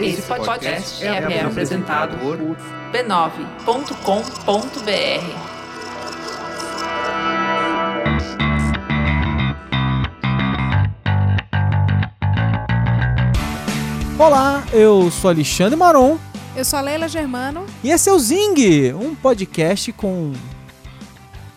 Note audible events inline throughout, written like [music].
Esse podcast é, apresentado por b9.com.br. Olá, eu sou Alexandre Maron. Eu sou a Leila Germano. E esse é o Zing, um podcast com.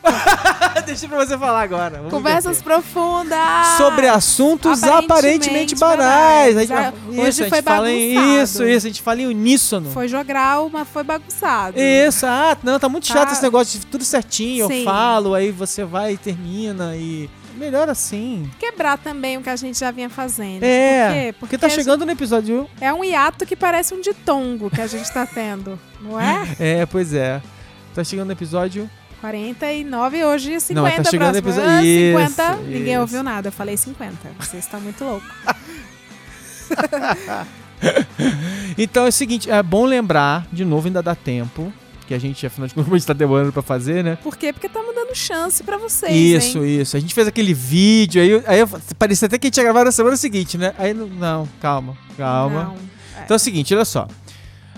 [laughs] [laughs] Deixa pra você falar agora. Vamos Conversas profundas. Sobre assuntos aparentemente, Aparentemente banais. banais. A gente- isso, hoje a gente foi fala em isso, isso, a gente fala em uníssono. Foi jogral, mas foi bagunçado. Isso, ah, não, tá muito chato Tá. esse negócio de tudo certinho. Eu Sim. falo, aí você vai e termina e. Melhor assim. Quebrar também o que a gente já vinha fazendo. É, Por quê? porque tá chegando no episódio. É um hiato que parece um ditongo que a gente tá tendo, não é? [laughs] É, pois é. Tá chegando no episódio 49 hoje 50 Não, tá chegando próximo. episódio- Ah, 50. Isso, Ninguém isso. ouviu nada. Eu falei 50. Você está muito louco. [laughs] Então é o seguinte, é bom lembrar, de novo, ainda dá tempo, que a gente, afinal de contas, a gente tá demorando pra fazer, né? Por quê? Porque estamos dando chance pra vocês, isso, hein? isso. A gente fez aquele vídeo, aí, aí eu- parecia até que a gente ia gravar na semana seguinte, né? Aí, não, não calma, calma. Não. Então é o seguinte, olha só.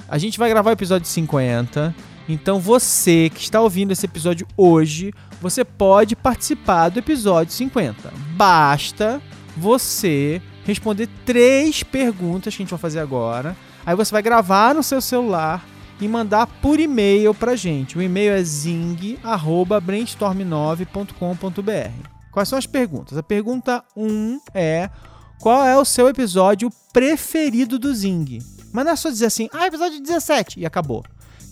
A gente vai gravar o episódio 50. Então você que está ouvindo esse episódio hoje, você pode participar do episódio 50. Basta você responder três perguntas que a gente vai fazer agora. Aí você vai gravar no seu celular e mandar por e-mail pra gente. O e-mail é zing@brainstorm9.com.br. Quais são as perguntas? A pergunta 1 é: qual é o seu episódio preferido do Zing? Mas não é só dizer assim, ah, episódio 17 e acabou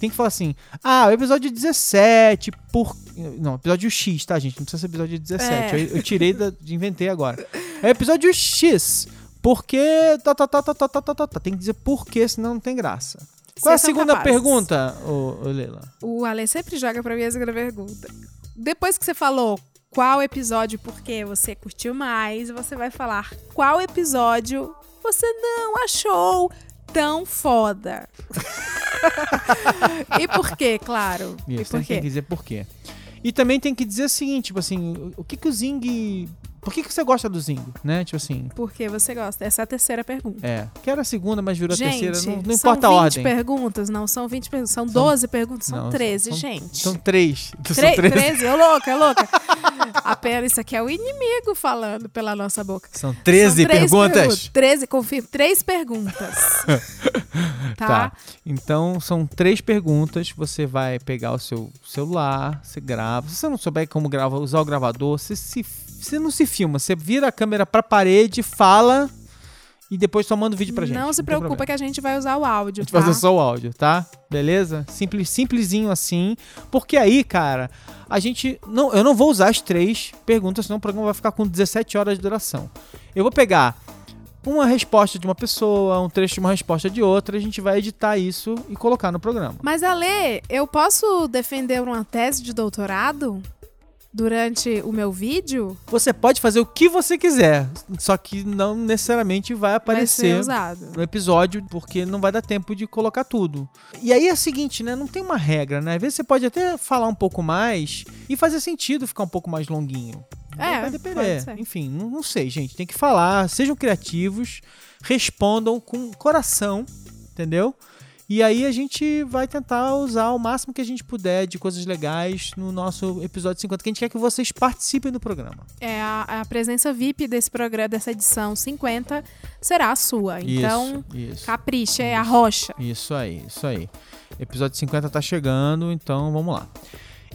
tem que falar assim: ah, o episódio 17, por. Não, episódio X, tá, gente? Não precisa ser episódio 17. É. Eu, eu, tirei, da, inventei agora. É episódio X. Porque. Tá, tá, tá, tá, tá, tá, tá, tá. tá. Tem que dizer porquê, senão não tem graça. Qual é a segunda capazes. pergunta, ô, ô Leila? O Ale sempre joga pra mim essa pergunta. Depois que você falou qual episódio porque você curtiu mais, você vai falar qual episódio você não achou tão foda. [laughs] e por quê, claro? e Isso, por tem que quê? dizer por quê. E também tem que dizer o seguinte, tipo assim, o que que o Zing... Por que que você gosta do Zing, né? Tipo assim, Por que você gosta? Essa é a terceira pergunta. é, que era a segunda, mas virou a gente, terceira, não, não são importa a 20 ordem. perguntas, não são 20 perguntas, são 12 perguntas, são Não, 13, são- gente. São três. [laughs] São Tre- três. 13, ô louca, ô louca. [laughs] Apenas isso aqui é o inimigo falando pela nossa boca. São 13 São perguntas. perguntas. 13, confirmo. Três perguntas. [laughs] tá? Tá. Então, são três perguntas. Você vai pegar o seu celular, você grava. Se você não souber como grava, usar o gravador, você, se, você não se filma. Você vira a câmera pra parede, fala e depois só manda o vídeo pra gente. não se tem preocupa que a gente vai usar o áudio, A gente tá? vai usar só o áudio, tá? Beleza? Simples, simplesinho assim. Porque aí, cara, a gente. Não, eu não vou usar as três perguntas, senão o programa vai ficar com 17 horas de duração. Eu vou pegar uma resposta de uma pessoa, um trecho de uma resposta de outra, a gente vai editar isso e colocar no programa. Mas, Ale, eu posso defender uma tese de doutorado durante o meu vídeo? Você pode fazer o que você quiser, só que não necessariamente vai Vai aparecer usado. no episódio, porque não vai dar tempo de colocar tudo. E aí é o seguinte, né? Não tem uma regra, né? Às vezes você pode até falar um pouco mais e fazer sentido ficar um pouco mais longuinho. É, vai depender. Enfim, não, não sei, gente. Tem que falar, sejam criativos, respondam com coração, entendeu? E aí a gente vai tentar usar o máximo que a gente puder de coisas legais no nosso episódio 50, que a gente quer que vocês participem do programa. É, a, a presença VIP desse programa, dessa edição 50, será a sua. Então, isso, isso. capricha, é a rocha. Isso aí, isso aí. Episódio 50 tá chegando, então vamos lá.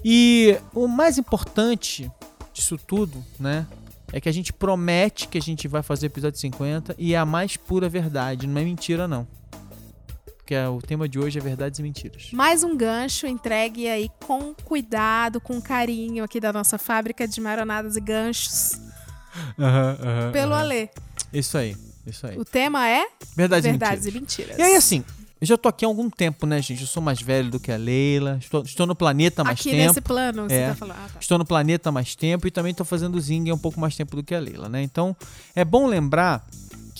E o mais importante disso tudo, né? É que a gente promete que a gente vai fazer episódio 50 e é a mais pura verdade, não é mentira não. Porque é- o tema de hoje é verdades e mentiras. Mais um gancho entregue aí com cuidado, com carinho aqui da nossa fábrica de maronadas e ganchos pelo Alê. Isso aí, isso aí. O tema é Verdades, verdades e e mentiras. mentiras. E aí assim, eu já tô aqui há algum tempo, né, gente? Eu sou mais velho do que a Leila, estou, estou no planeta há mais aqui tempo. nesse plano você É. tá falando. Ah, tá. Estou no planeta há mais tempo e também estou fazendo o Zing há um pouco mais tempo do que a Leila, né? Então, é bom lembrar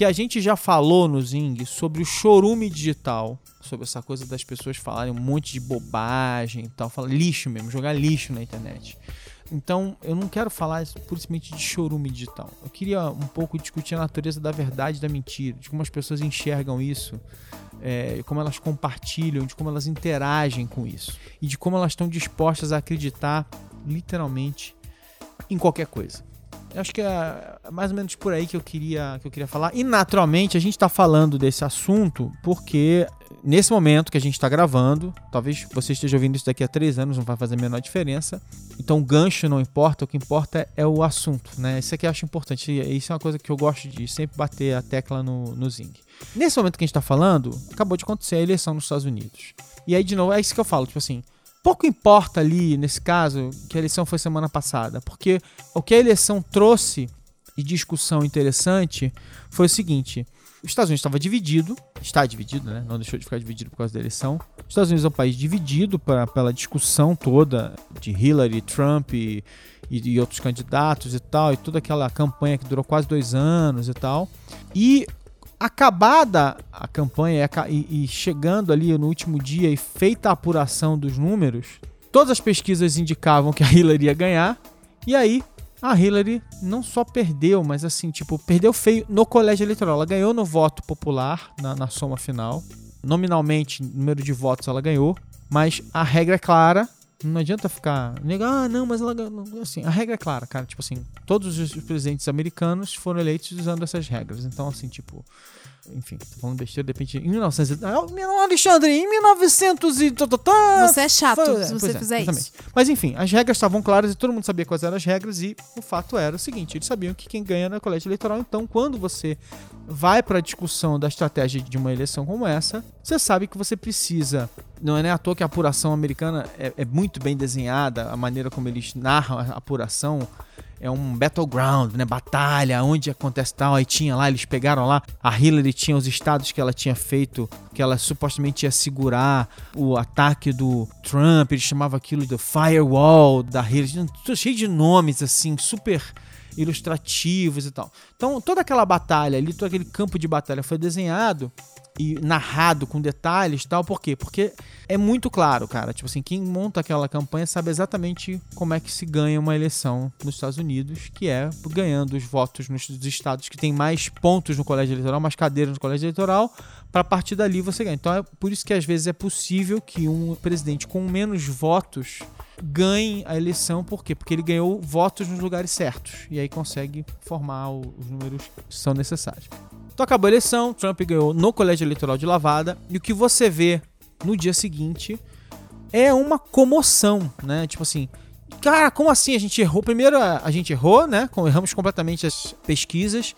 que a gente já falou no Zing sobre o chorume digital, sobre essa coisa das pessoas falarem um monte de bobagem e tal, lixo mesmo, jogar lixo na internet. Então, eu não quero falar puramente de chorume digital. Eu queria um pouco discutir a natureza da verdade e da mentira, de como as pessoas enxergam isso, é, como elas compartilham, de como elas interagem com isso e de como elas estão dispostas a acreditar, literalmente, em qualquer coisa. Acho que é mais ou menos por aí que eu queria, que eu queria falar. E naturalmente a gente está falando desse assunto porque nesse momento que a gente está gravando, talvez você esteja ouvindo isso daqui a três anos, não vai fazer a menor diferença. Então o gancho não importa, o que importa é o assunto, né? Isso aqui eu acho importante. Isso é uma coisa que eu gosto de sempre bater a tecla no, no Zing. Nesse momento que a gente está falando, acabou de acontecer a eleição nos Estados Unidos. E aí, de novo, é isso que eu falo, tipo assim, pouco importa ali, nesse caso, que a eleição foi semana passada, porque o que a eleição trouxe de discussão interessante foi o seguinte: os Estados Unidos estava dividido, está dividido, né? Não deixou de ficar dividido por causa da eleição. Os Estados Unidos é um país dividido pra, pela discussão toda de Hillary, Trump e, e, e outros candidatos e tal, e toda aquela campanha que durou quase dois anos e tal. E acabada a campanha e, e, chegando ali no último dia e feita a apuração dos números, todas as pesquisas indicavam que a Hillary ia ganhar. E aí a Hillary não só perdeu, mas assim, tipo, perdeu feio no colégio eleitoral. Ela ganhou no voto popular, na, na soma final. Nominalmente, número de votos ela ganhou. Mas a regra é clara. Não adianta ficar. Ah, não, mas ela. Assim, a regra é clara, cara. Tipo assim, todos os presidentes americanos foram eleitos usando essas regras. Então, assim, tipo enfim, tô falando besteira, de repente, em 1900. Ah, Alexandre, em 1900 e. Você é chato se você é, fizer exatamente. isso. Mas enfim, as regras estavam claras e todo mundo sabia quais eram as regras, e o fato era o seguinte: eles sabiam que quem ganha na colégio eleitoral. Então, quando você vai para a discussão da estratégia de uma eleição como essa, você sabe que você precisa. Não é nem à toa que a apuração americana é, é muito bem desenhada, a maneira como eles narram a apuração é um battleground, né? Batalha, onde acontece tal. Aí tinha lá, eles pegaram lá, a Hillary tinha os estados que ela tinha feito, que ela supostamente ia segurar o ataque do Trump, ele chamava aquilo do firewall da Hillary, cheio de nomes assim, super ilustrativos e tal. Então, toda aquela batalha ali, todo aquele campo de batalha foi desenhado e narrado com detalhes tal. Por quê? Porque é muito claro, cara. Tipo assim, quem monta aquela campanha sabe exatamente como é que se ganha uma eleição nos Estados Unidos, que é ganhando os votos nos estados que tem mais pontos no colégio eleitoral, mais cadeiras no colégio eleitoral, para partir dali você ganha. Então é por isso que às vezes é possível que um presidente com menos votos ganhe a eleição, por quê? Porque ele ganhou votos nos lugares certos e aí consegue formar os números que são necessários. Então acabou a eleição, Trump ganhou no colégio eleitoral de lavada, e o que você vê no dia seguinte é uma comoção, né? Tipo assim, cara, como assim a gente errou? Primeiro a gente errou, né? Erramos completamente as pesquisas,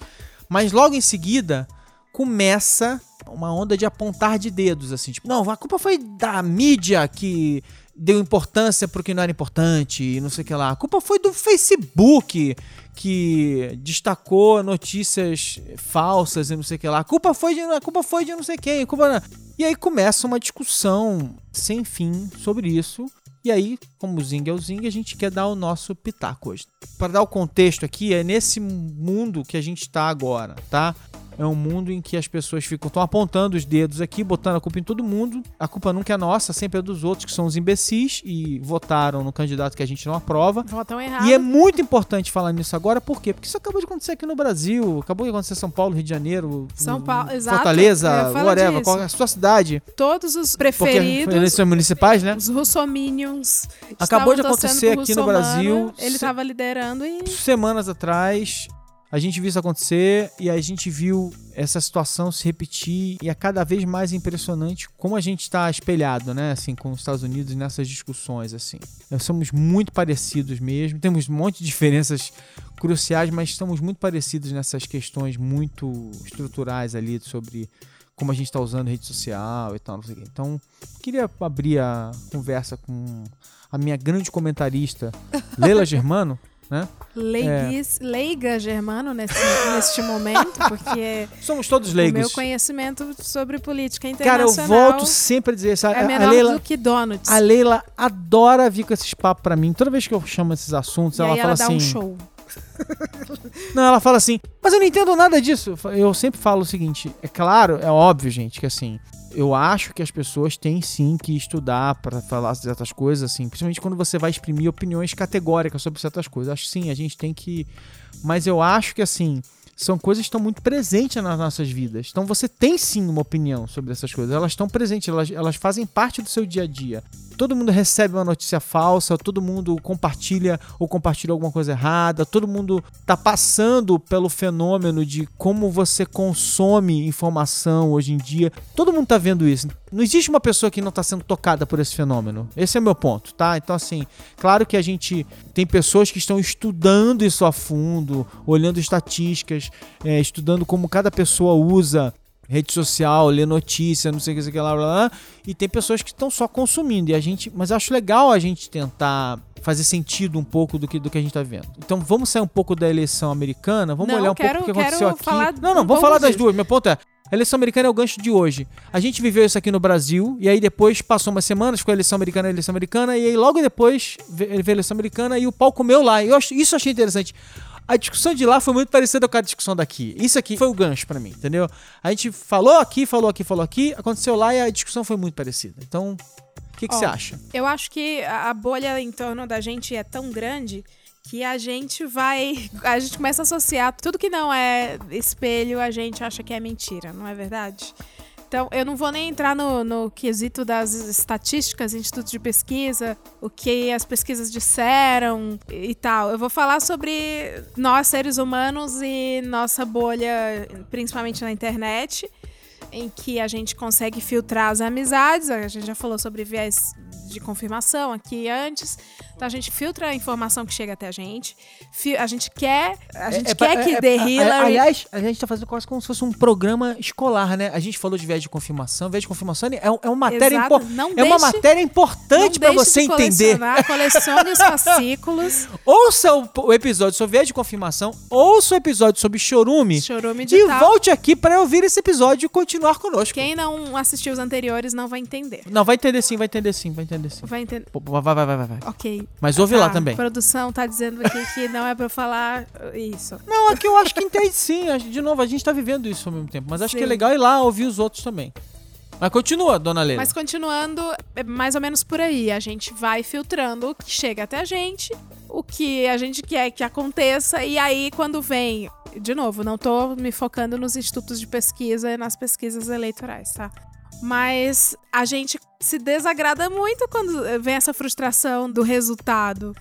mas logo em seguida começa uma onda de apontar de dedos, assim, tipo, não, a culpa foi da mídia que deu importância pro que não era importante e não sei o que lá. A culpa foi do Facebook que destacou notícias falsas e não sei o que lá. A culpa foi de, a culpa foi de não sei quem. Culpa... E aí começa uma discussão sem fim sobre isso. E aí, como o Zing é o Zing, a gente quer dar o nosso pitaco hoje. Para dar o contexto aqui, é nesse mundo que a gente está agora, tá? É um mundo em que as pessoas ficam tão apontando os dedos aqui, botando a culpa em todo mundo. A culpa nunca é nossa, sempre é dos outros que são os imbecis e votaram no candidato que a gente não aprova. Votam errado. E é muito importante falar nisso agora, por quê? Porque isso acabou de acontecer aqui no Brasil, acabou de acontecer em São Paulo, Rio de Janeiro, São Paulo, exato. Fortaleza, whatever, qual é a sua cidade. Todos os preferidos. Porque eleições municipais, né? Os russominions. Acabou de acontecer aqui no Brasil. Ele estava liderando e. Semanas atrás, a gente viu isso acontecer e a gente viu essa situação se repetir e é cada vez mais impressionante como a gente está espelhado, né, assim, com os Estados Unidos nessas discussões, assim. Nós somos muito parecidos mesmo, temos um monte de diferenças cruciais, mas estamos muito parecidos nessas questões muito estruturais ali sobre como a gente está usando rede social e tal, não sei o quê. Então, queria abrir a conversa com a minha grande comentarista, [laughs] Leila Germano, né? Leiguis, é. Leiga Germano nesse, [laughs] neste momento, porque somos todos leigos. Meu conhecimento sobre política internacional. Cara, eu volto sempre a dizer isso. É menor Leila, do que donuts. A Leila adora vir com esses papos para mim. Toda vez que eu chamo esses assuntos, e ela aí fala ela assim. Um show. [laughs] Não, ela fala assim, mas eu não entendo nada disso. Eu sempre falo o seguinte: é claro, é óbvio, gente, que assim. Eu acho que as pessoas têm sim que estudar para falar certas coisas, assim, principalmente quando você vai exprimir opiniões categóricas sobre certas coisas. Acho sim, a gente tem que. Mas eu acho que assim, são coisas que estão muito presentes nas nossas vidas. Então você tem sim uma opinião sobre essas coisas. Elas estão presentes, elas, elas fazem parte do seu dia a dia. Todo mundo recebe uma notícia falsa, todo mundo compartilha ou compartilha alguma coisa errada, todo mundo está passando pelo fenômeno de como você consome informação hoje em dia. Todo mundo está vendo isso. Não existe uma pessoa que não está sendo tocada por esse fenômeno. Esse é o meu ponto, tá? Então, assim, claro que a gente tem pessoas que estão estudando isso a fundo, olhando estatísticas, é, estudando como cada pessoa usa rede social, lê notícia, não sei o que, sei o que lá, blá, blá, e tem pessoas que estão só consumindo. E a gente, mas acho legal a gente tentar fazer sentido um pouco do que, do que a gente está vendo. Então vamos sair um pouco da eleição americana, vamos Não, olhar um quero- pouco o que aconteceu aqui. não, não, um vamos falar das duas. Meu ponto é, a eleição americana é o gancho de hoje. A gente viveu isso aqui no Brasil, e aí depois passou umas semanas, ficou a eleição americana, a eleição americana, e aí logo depois veio a eleição americana e o pau comeu lá. Eu acho, isso eu achei interessante. A discussão de lá foi muito parecida com a discussão daqui. Isso aqui foi o gancho pra mim, entendeu? A gente falou aqui, falou aqui, falou aqui, aconteceu lá e a discussão foi muito parecida. Então, o que, que Ó, você acha? Eu acho que a bolha em torno da gente é tão grande que a gente vai. A gente começa a associar tudo que não é espelho, a gente acha que é mentira, não é verdade? Então, eu não vou nem entrar no, no quesito das estatísticas, institutos de pesquisa, o que as pesquisas disseram e tal. Eu vou falar sobre nós, seres humanos, e nossa bolha, principalmente na internet em que a gente consegue filtrar as amizades. A gente já falou sobre viés de confirmação aqui antes. Então a gente filtra a informação que chega até a gente. A gente quer, a gente pra- quer que é- The é- Hillary Aliás, a gente tá fazendo quase como se fosse um programa escolar, né? A gente falou de viés de confirmação. Viés de confirmação é, é uma matéria Exato. impor- Não É uma deixe- matéria importante deixe você de entender. Colecione os fascículos. [laughs] Ouça o, o episódio sobre viés de confirmação, ouça o episódio sobre chorume Chorume e digital. volte aqui pra ouvir esse episódio e continuar conosco. Quem não assistiu os anteriores não vai entender. Não, vai entender sim, vai entender sim, vai entender sim. Vai entender. Vai, vai, vai, vai, vai. Ok. Mas ouve lá A também. produção tá dizendo aqui que não é pra eu falar isso. Não, aqui eu acho que entende sim. De novo, a gente tá vivendo isso ao mesmo tempo. Mas acho que é Sim. legal ir lá ouvir os outros também. Mas continua, dona Leila. Mas continuando, é mais ou menos por aí. A gente vai filtrando o que chega até a gente, o que a gente quer que aconteça, e aí quando vem. De novo, não tô me focando nos institutos de pesquisa e nas pesquisas eleitorais, tá? Mas a gente se desagrada muito quando vem essa frustração do resultado.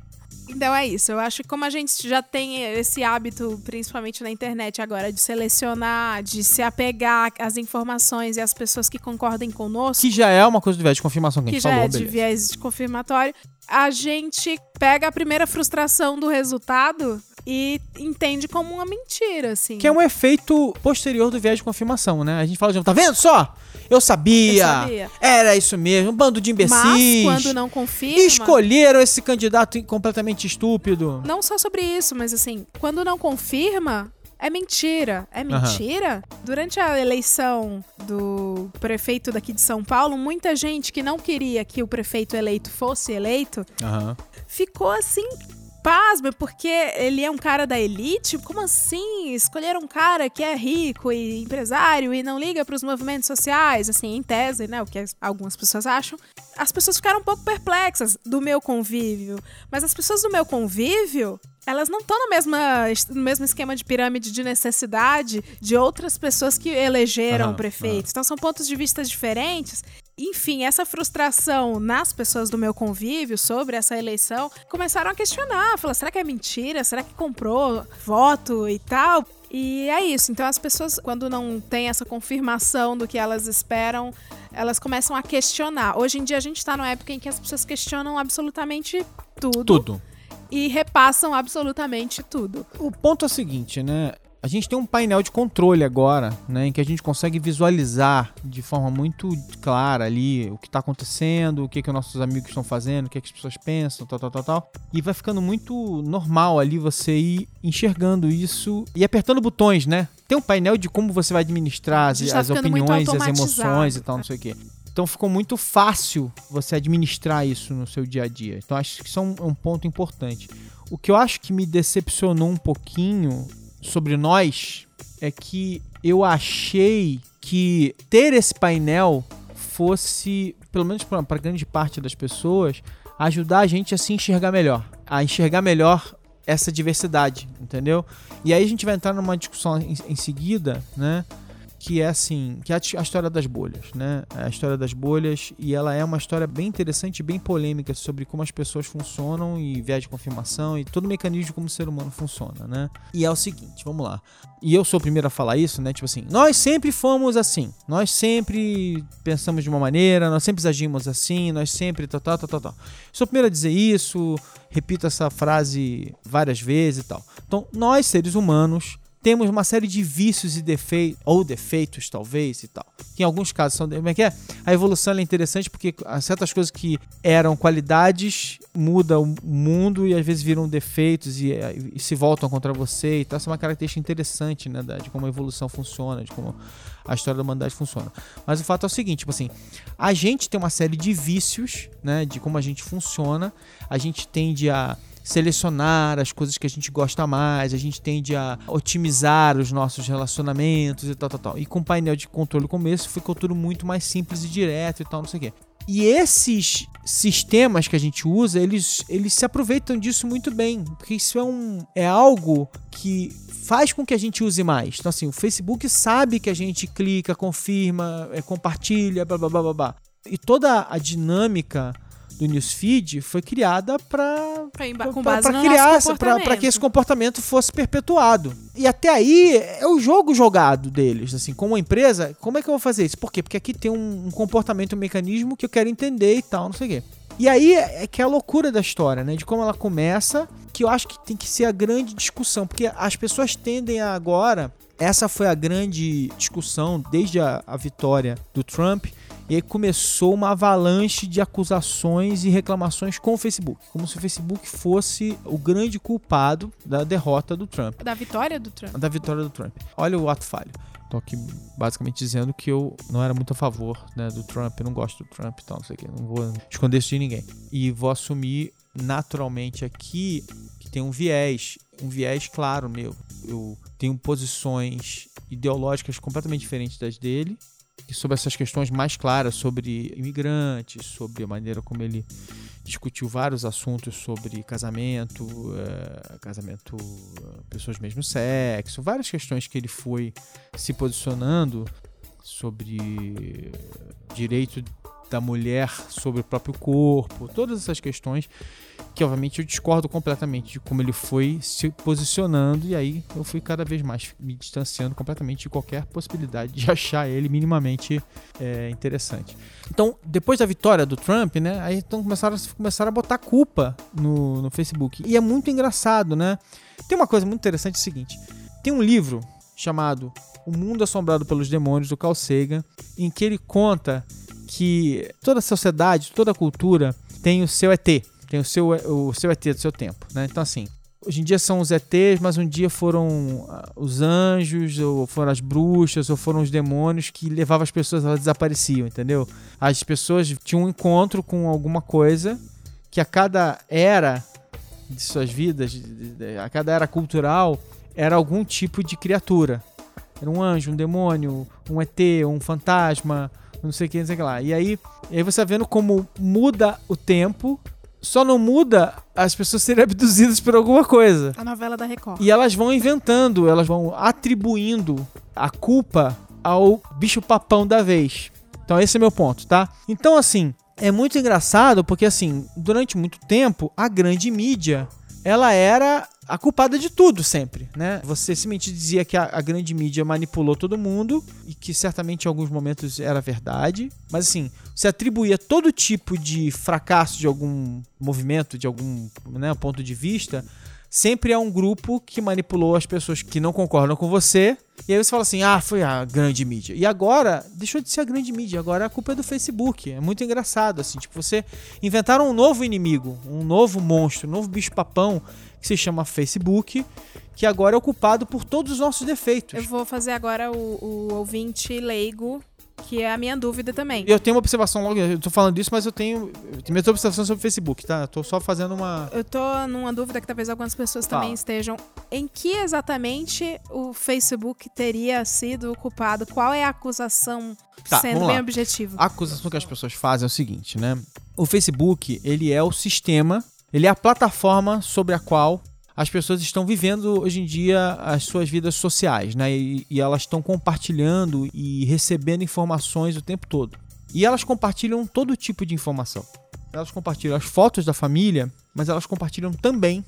Então é isso. Eu acho que como a gente já tem esse hábito, principalmente na internet agora, de selecionar, de se apegar às informações e às pessoas que concordem conosco, Que já é uma coisa do viés de confirmação que a que gente já falou, é de beleza. viés de confirmatório, a gente pega a primeira frustração do resultado e entende como uma mentira, assim. Que é um efeito posterior do viés de confirmação, né? A gente fala de tá vendo só? Eu sabia. Eu sabia. Era isso mesmo, um bando de imbecis. Mas quando não confirma, Escolheram esse candidato completamente estúpido. não só sobre isso, mas assim, quando não confirma, é mentira. É mentira? Durante a eleição do prefeito daqui de São Paulo, muita gente que não queria que o prefeito eleito fosse eleito Aham. ficou assim, pasma, porque ele é um cara da elite? Como assim? Escolheram um cara que é rico e empresário e não liga para os movimentos sociais, assim, em tese, né? O que as- algumas pessoas acham. As pessoas ficaram um pouco perplexas do meu convívio. Mas as pessoas do meu convívio. Elas não estão no, mesma- no mesmo esquema de pirâmide de necessidade de outras pessoas que elegeram Aham, o prefeito. Então são pontos de vista diferentes. Enfim, essa frustração nas pessoas do meu convívio sobre essa eleição começaram a questionar. Falar, será que é mentira? Será que comprou voto e tal? E é isso. Então as pessoas, quando não tem essa confirmação do que elas esperam, elas começam a questionar. Hoje em dia a gente tá numa época em que as pessoas questionam absolutamente tudo. Tudo. E repassam absolutamente tudo. O ponto é o seguinte, né? A gente tem um painel de controle agora, né, em que a gente consegue visualizar de forma muito clara ali o que está acontecendo, o que que os nossos amigos estão fazendo, o que, que as pessoas pensam, tal, tal, tal, tal. E vai ficando muito normal ali você ir enxergando isso e apertando botões, né? Tem um painel de como você vai administrar as, tá as opiniões, as emoções e tal, não sei o quê. Então ficou muito fácil você administrar isso no seu dia a dia. Então acho que isso é um, é um ponto importante. O que eu acho que me decepcionou um pouquinho sobre nós é que eu achei que ter esse painel fosse, pelo menos para grande parte das pessoas, ajudar a gente a se enxergar melhor, a enxergar melhor essa diversidade, entendeu? E aí a gente vai entrar numa discussão em, em seguida, né? Que é assim, que é a história das bolhas, né? É a história das bolhas e ela é uma história bem interessante, bem polêmica sobre como as pessoas funcionam e viés de confirmação e todo o mecanismo de como o ser humano funciona, né? E é o seguinte, vamos lá. E eu sou o primeiro a falar isso, né? Tipo assim, nós sempre fomos assim, nós sempre pensamos de uma maneira, nós sempre agimos assim, nós sempre tal, tal, tal, tal, tal. Sou o primeiro a dizer isso, repito essa frase várias vezes e tal. Então, nós seres humanos temos uma série de vícios e defeitos, ou defeitos talvez e tal. Que em alguns casos são. Como é que é? A evolução é interessante porque certas coisas que eram qualidades mudam o mundo e às vezes viram defeitos e, e se voltam contra você e tal. Essa é uma característica interessante, né? De como a evolução funciona, de como a história da humanidade funciona. Mas o fato é o seguinte, tipo assim, a gente tem uma série de vícios, né? De como a gente funciona. A gente tende a selecionar as coisas que a gente gosta mais, a gente tende a otimizar os nossos relacionamentos e tal, tal, tal. E com painel de controle como esse, ficou tudo muito mais simples e direto e tal, não sei o quê. E esses sistemas que a gente usa, eles, eles se aproveitam disso muito bem, porque isso é, um, é algo que faz com que a gente use mais. Então, assim, o Facebook sabe que a gente clica, confirma, é, compartilha, blá blá blá blá blá. E toda a dinâmica do newsfeed foi criada para criar para que esse comportamento fosse perpetuado. E até aí é o jogo jogado deles, assim, como empresa, como é que eu vou fazer isso? Por quê? Porque aqui tem um, um comportamento, um mecanismo que eu quero entender e tal, não sei o quê. E aí é que é a loucura da história, né? De como ela começa, que eu acho que tem que ser a grande discussão, porque as pessoas tendem a agora, essa foi a grande discussão desde a, a vitória do Trump, e aí começou uma avalanche de acusações e reclamações com o Facebook, como se o Facebook fosse o grande culpado da derrota do Trump. Da vitória do Trump. Da vitória do Trump. Olha o ato falho. Tô aqui basicamente dizendo que eu não era muito a favor né, do Trump, eu não gosto do Trump e tal, não sei o que, não vou esconder isso de ninguém. E vou assumir naturalmente aqui que tem um viés, um viés claro meu. Eu tenho posições ideológicas completamente diferentes das dele, sobre essas questões mais claras sobre imigrantes, sobre a maneira como ele discutiu vários assuntos sobre casamento, uh, casamento, uh, pessoas do mesmo sexo, várias questões que ele foi se posicionando sobre direito da mulher sobre o próprio corpo, todas essas questões que obviamente eu discordo completamente de como ele foi se posicionando e aí eu fui cada vez mais me distanciando completamente de qualquer possibilidade de [laughs] achar ele minimamente é, interessante. Então, depois da vitória do Trump, né, aí então começaram, começaram a botar culpa no, no Facebook. E é muito engraçado, né? Tem uma coisa muito interessante é o seguinte, tem um livro chamado O Mundo Assombrado pelos Demônios, do Carl Sagan, em que ele conta que toda sociedade, toda cultura tem o seu ET, tem o seu, o seu ET do seu tempo, né? Então, assim, hoje em dia são os ETs, mas um dia foram ah, os anjos, ou foram as bruxas, ou foram os demônios que levavam as pessoas, elas desapareciam, entendeu? As pessoas tinham um encontro com alguma coisa que a cada era de suas vidas, a cada era cultural, era algum tipo de criatura. Era um anjo, um demônio, um ET, um fantasma, não sei o que, não sei o que lá. E aí, e aí você tá vendo como muda o tempo, só não muda as pessoas serem [laughs] abduzidas por alguma coisa. A novela da Record. E elas vão inventando, elas vão atribuindo a culpa ao bicho papão da vez. Então esse é meu ponto, tá? Então assim, é muito engraçado porque assim, durante muito tempo a grande mídia, ela era a culpada de tudo sempre, né? Você simplesmente dizia que a, a, grande mídia manipulou todo mundo e que certamente em alguns momentos era verdade, mas assim, se atribuía todo tipo de fracasso de algum movimento, de algum né, ponto de vista, sempre é um grupo que manipulou as pessoas que não concordam com você. E aí você fala assim: ah, foi a grande mídia. E agora, deixou de ser a grande mídia, agora a culpa é do Facebook. É muito engraçado, assim. Tipo, você inventaram um novo inimigo, um novo monstro, um novo bicho-papão que se chama Facebook, que agora é ocupado por todos os nossos defeitos. Eu vou fazer agora o, o ouvinte leigo Que é a minha dúvida também. Eu tenho uma observação logo, eu tô falando disso, mas eu tenho, eu tenho minhas observações sobre o Facebook, tá? Eu tô só fazendo uma. Eu tô numa dúvida que talvez algumas pessoas Fala. também estejam. Em que exatamente o Facebook teria sido culpado? Qual é a acusação Tá, sendo bem objetivo? A acusação que as pessoas fazem é o seguinte, né? O Facebook, ele é o sistema, ele é a plataforma sobre a qual as pessoas estão vivendo hoje em dia as suas vidas sociais, né? E, e elas estão compartilhando e recebendo informações o tempo todo. E elas compartilham todo tipo de informação. Elas compartilham as fotos da família, mas elas compartilham também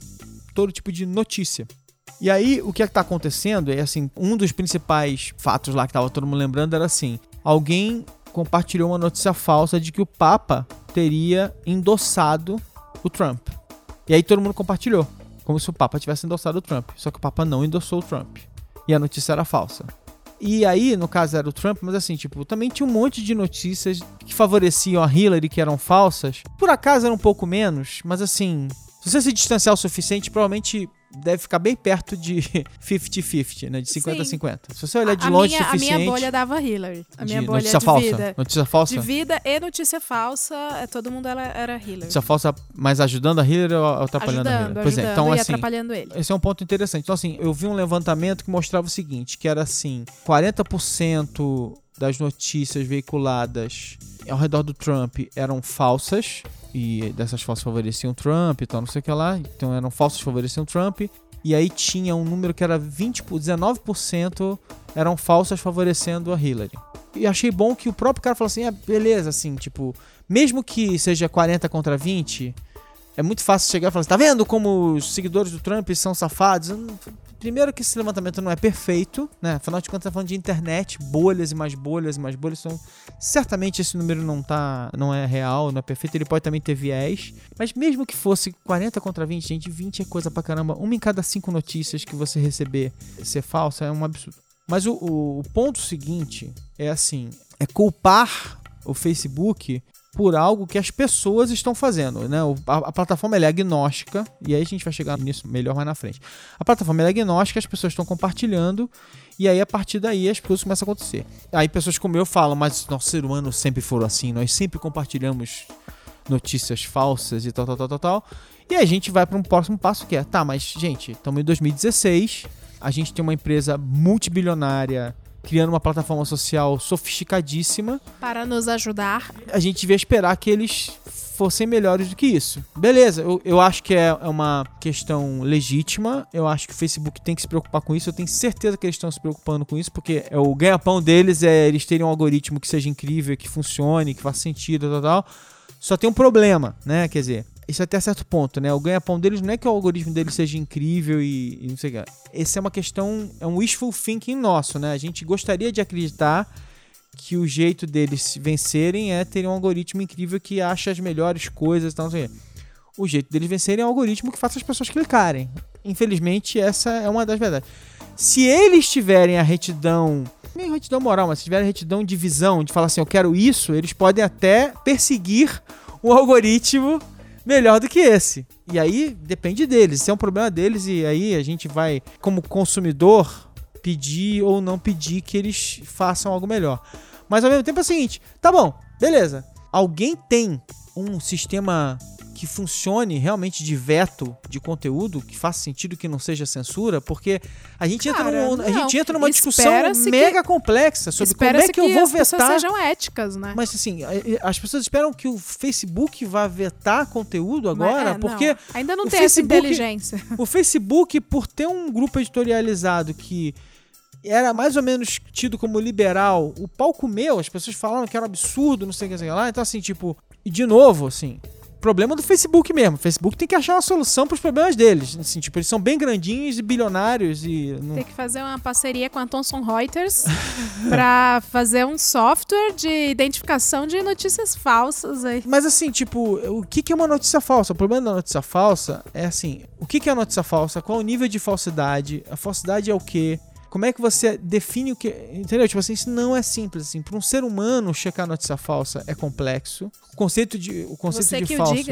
todo tipo de notícia. E aí, o que é está acontecendo é assim, um dos principais fatos lá que tava todo mundo lembrando era assim, alguém compartilhou uma notícia falsa de que o Papa teria endossado o Trump. E aí todo mundo compartilhou, como se o Papa tivesse endossado o Trump. Só que o Papa não endossou o Trump. E a notícia era falsa. E aí, no caso era o Trump, mas assim, tipo, também tinha um monte de notícias que favoreciam a Hillary, que eram falsas. Por acaso era um pouco menos, mas assim, se você se distanciar o suficiente, provavelmente deve ficar bem perto de [laughs] 50-50, né? De 50-50. Se você olhar de a, longe minha, a suficiente. minha bolha dava Hillary. A minha bolha notícia de falsa. vida. Notícia falsa? De vida e notícia falsa, é, todo mundo era, era Hillary. Notícia falsa, mas ajudando a Hillary ou atrapalhando a ajudando, Hillary? Pois ajudando é, então e assim. atrapalhando ele. Esse é um ponto interessante. Então, assim, eu vi um levantamento que mostrava o seguinte: que era assim, 40% das notícias veiculadas ao redor do Trump eram falsas. E dessas falsas favoreciam Trump e tal, não sei o que lá. Então eram falsas favoreciam Trump. E aí tinha um número que era 20, por- 19% eram falsas favorecendo a Hillary. E achei bom que o próprio cara falou assim: é, beleza, assim, tipo, mesmo que seja 40 contra 20, é muito fácil chegar e falar assim, tá vendo como os seguidores do Trump são safados? Primeiro que esse levantamento não é perfeito, né? Afinal de contas, tá falando de internet, bolhas e mais bolhas e mais bolhas. Então, certamente esse número não tá, não é real, não é perfeito. Ele pode também ter viés. Mas mesmo que fosse 40 contra 20, gente, 20 é coisa pra caramba. Uma em cada cinco notícias que você receber ser falsa é um absurdo. Mas o- o ponto seguinte é assim, é culpar o Facebook por algo que as pessoas estão fazendo, né? A, a plataforma é agnóstica e aí a gente vai chegar nisso melhor mais na frente. A plataforma é agnóstica, as pessoas estão compartilhando e aí a partir daí as coisas começam a acontecer. Aí pessoas como eu falam, mas nosso ser humano sempre foram assim, nós sempre compartilhamos notícias falsas e tal, tal, tal, tal, tal. E a gente vai para um próximo passo que é, tá, mas gente, estamos em 2016, a gente tem uma empresa multibilionária criando uma plataforma social sofisticadíssima Para nos ajudar. a gente devia esperar que eles fossem melhores do que isso. Beleza, eu, eu acho que é, é uma questão legítima. Eu acho que o Facebook tem que se preocupar com isso. Eu tenho certeza que eles estão se preocupando com isso, porque é o ganha-pão deles é eles terem um algoritmo que seja incrível, que funcione, que faça sentido, tal, tal. Só tem um problema, né? Quer dizer, isso até certo ponto, né? O ganha-pão deles não é que o algoritmo deles seja incrível e, e não sei o que. Essa é uma questão, é um wishful thinking nosso, né? A gente gostaria de acreditar que o jeito deles vencerem é terem um algoritmo incrível que acha as melhores coisas e tal, não sei o. O jeito deles vencerem é um algoritmo que faça as pessoas clicarem. Infelizmente, essa é uma das verdades. Se eles tiverem a retidão, nem retidão moral, mas se tiverem a retidão de visão, de falar assim, eu quero isso, eles podem até perseguir um algoritmo melhor do que esse. E aí depende deles, isso é um problema deles e aí a gente vai, como consumidor, pedir ou não pedir que eles façam algo melhor. Mas ao mesmo tempo é o seguinte, tá bom, beleza. Alguém tem um sistema que funcione realmente de veto de conteúdo, que faça sentido que não seja censura, porque a gente entra, Cara, num- a não. gente entra numa discussão Espera-se que- mega complexa sobre como é Espera-se que eu vou as pessoas vetar sejam éticas, né? mas assim, as pessoas esperam que o Facebook vá vetar conteúdo agora, é, não, porque ainda não tem Facebook- essa inteligência. [laughs] o Facebook, por ter um grupo editorializado que era mais ou menos tido como liberal, o pau comeu, as pessoas falaram que era um absurdo, não sei o que, não sei o que lá. Então, assim, tipo, e de novo, assim, problema do Facebook mesmo. O Facebook tem que achar uma solução pros problemas deles. Assim, tipo, eles são bem grandinhos e bilionários e. não- Tem que fazer uma parceria com a Thomson Reuters [laughs] pra fazer um software de identificação de notícias falsas aí. Mas assim, tipo, o que, que é uma notícia falsa? O problema da notícia falsa é assim: o que, que é a notícia falsa? Qual o nível de falsidade? A falsidade é o quê? Como é que você define o que. Entendeu? Tipo assim, isso não é simples. Assim. Para um ser humano, checar notícia falsa é complexo. O conceito de, o conceito Você de falso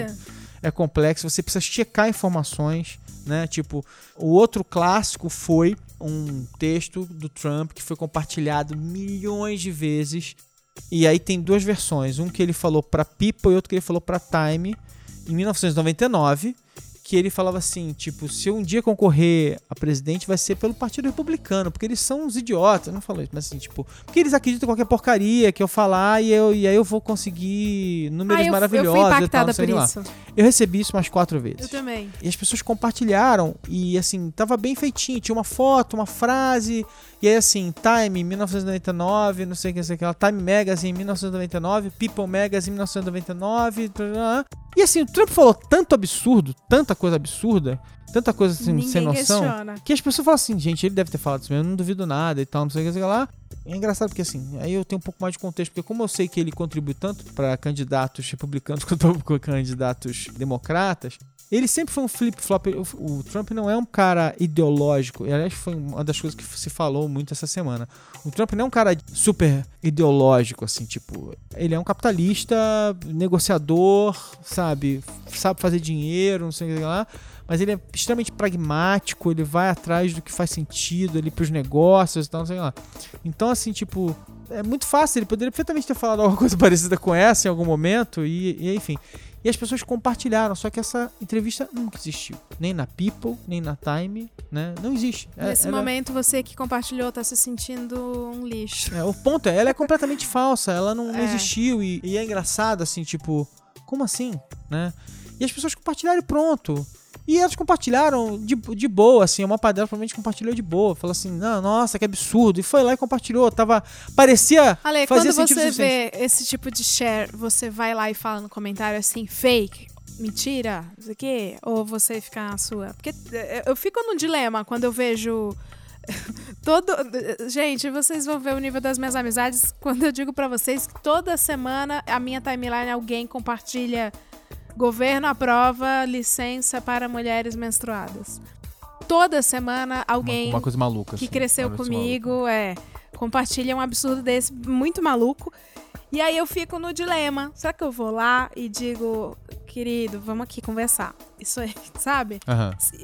é complexo. Você precisa checar informações, né? Tipo, o outro clássico foi um texto do Trump que foi compartilhado milhões de vezes E aí tem duas versões, um que ele falou pra People e outro que ele falou pra Time em 1999, que ele falava assim, tipo, se eu um dia concorrer a presidente vai ser pelo Partido Republicano, porque eles são uns idiotas, não falou isso, mas assim, tipo, porque eles acreditam em qualquer porcaria que eu falar e, eu, e aí eu vou conseguir números Ah, eu, eu maravilhosos fui e tal, impactada não sei por lá. isso. Eu recebi isso umas quatro vezes. Eu também. E as pessoas compartilharam e assim, tava bem feitinho, tinha uma foto, uma frase, e aí assim, Time 1999, não sei o que, não sei o que lá, Time Magazine 1999, People Magazine 1999, tarará. e assim, o Trump falou tanto absurdo, tanta coisa absurda, tanta coisa assim, Ninguém sem noção, questiona. que as pessoas falam assim, gente, ele deve ter falado isso mesmo, eu não duvido nada e tal, não sei o que lá. É engraçado porque assim, aí eu tenho um pouco mais de contexto, porque como eu sei que ele contribui tanto para candidatos republicanos [laughs] quanto para candidatos democratas, ele sempre foi um flip-flop. O, Trump não é um cara ideológico. E, aliás, foi uma das coisas que se falou muito essa semana. O Trump não é um cara super ideológico, assim, tipo. Ele é um capitalista, negociador, sabe? Sabe fazer dinheiro, não sei o que lá. Mas ele é extremamente pragmático, ele vai atrás do que faz sentido ali pros negócios e tal, não sei lá. Então, assim, tipo, é muito fácil. Ele poderia perfeitamente ter falado alguma coisa [laughs] parecida com essa em algum momento, e, e enfim. E as pessoas compartilharam, só que essa entrevista nunca existiu. Nem na People, nem na Time, né? Não existe. É- Nesse ela- momento, você que compartilhou tá se sentindo um lixo. é, o ponto é, ela é completamente [laughs] falsa, ela não, não É. existiu e, e é engraçado assim, tipo, como assim, né? E as pessoas compartilharam e pronto. E elas compartilharam de, de boa, assim, uma parte delas provavelmente compartilhou de boa. Falou assim, não, nossa, que absurdo. E foi lá e compartilhou. Tava. Parecia. Ale, fazia quando você suficiente. vê esse tipo de share, você vai lá e fala no comentário assim, fake, mentira, não sei o quê, ou você fica na sua? Porque eh, eu fico num dilema quando eu vejo [laughs] todo... Gente, vocês vão ver o nível das minhas amizades quando eu digo pra vocês que toda semana a minha timeline alguém compartilha governo aprova licença para mulheres menstruadas. Toda semana alguém Uma, uma coisa maluca. que assim, cresceu comigo, é, compartilha um absurdo desse, muito maluco. E aí eu fico no dilema. Será que eu vou lá e digo, querido, vamos aqui conversar? Isso aí, [laughs] sabe?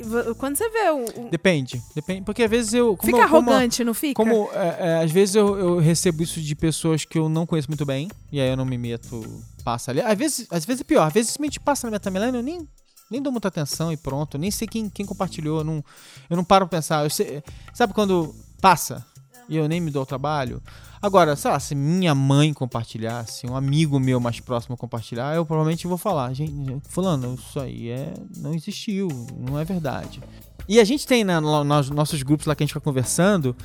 vo- Quando você vê o. o- Depende, depende. Porque às vezes eu. Como, fica como- arrogante, não fica? Como é, é, às vezes eu, eu recebo isso de pessoas que eu não conheço muito bem, e aí eu não me meto, passa ali. Às vezes, às vezes é pior, às vezes simplesmente passa na minha timeline, eu nem, nem dou muita atenção e pronto, nem sei quem, quem compartilhou, eu não, eu não paro pra pensar. Eu sei- sabe quando passa e eu nem me dou trabalho? Agora, sei lá, se minha mãe compartilhar, se um amigo meu mais próximo compartilhar, eu provavelmente vou falar, gente, fulano, isso aí é, não existiu, não é verdade. E a gente tem no- nos nossos grupos lá que a gente fica conversando,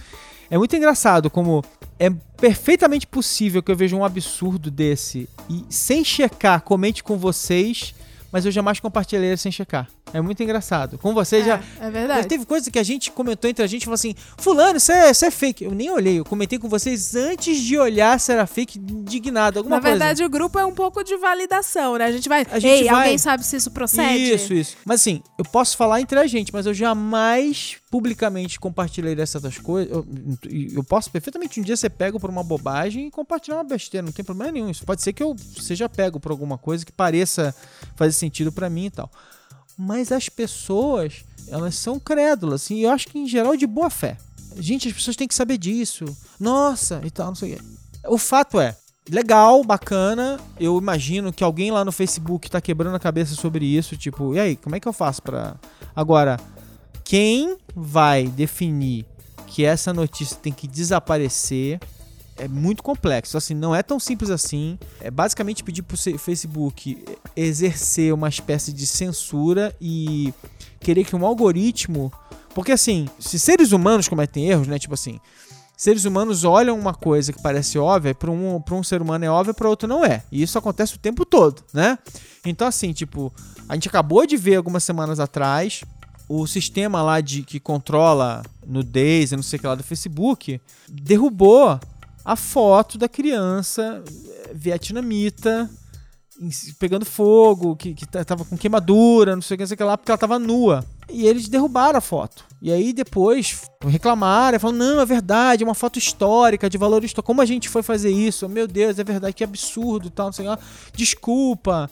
é muito engraçado como é perfeitamente possível que eu veja um absurdo desse e sem checar, comente com vocês, mas eu jamais compartilhei sem checar. É muito engraçado. Com vocês já. É, é verdade. teve coisa que a gente comentou entre a gente e falou assim: Fulano, isso é, isso é fake. Eu nem olhei, eu comentei com vocês antes de olhar se era fake, indignado. Alguma Na coisa. verdade, o grupo é um pouco de validação, né? A gente vai. A gente Ei, vai- alguém sabe se isso procede? Isso, isso. Mas assim, eu posso falar entre a gente, mas eu jamais publicamente compartilhei essas coisas. Eu, eu posso perfeitamente um dia ser pego por uma bobagem e compartilhar uma besteira, não tem problema nenhum. Isso pode ser que eu seja pego por alguma coisa que pareça fazer sentido pra mim e tal. Mas as pessoas, elas são crédulas, assim, e eu acho que em geral de boa fé. Gente, as pessoas têm que saber disso. Nossa, e tal, não sei o quê. O fato é, legal, bacana. Eu imagino que alguém lá no Facebook tá quebrando a cabeça sobre isso, tipo, e aí, como é que eu faço pra. Agora, quem vai definir que essa notícia tem que desaparecer é muito complexo. Assim, não é tão simples assim. É basicamente pedir pro Facebook exercer uma espécie de censura e querer que um algoritmo. Porque assim, se seres humanos cometem erros, né? Tipo assim, seres humanos olham uma coisa que parece óbvia, para um, pra um ser humano é óbvia, para outro não é. E isso acontece o tempo todo, né? Então, assim, tipo, a gente acabou de ver algumas semanas atrás o sistema lá de que controla nudez e não sei o que lá do Facebook derrubou a foto da criança eh, vietnamita pegando fogo, que, que ta- tava com queimadura, não sei o que, não sei o que lá, porque ela tava nua. E eles derrubaram a foto. E aí depois reclamaram, falaram, não, é verdade, é uma foto histórica, de valor histórico. Como a gente foi fazer isso? Meu Deus, é verdade, que absurdo, tal, não sei lá. Desculpa,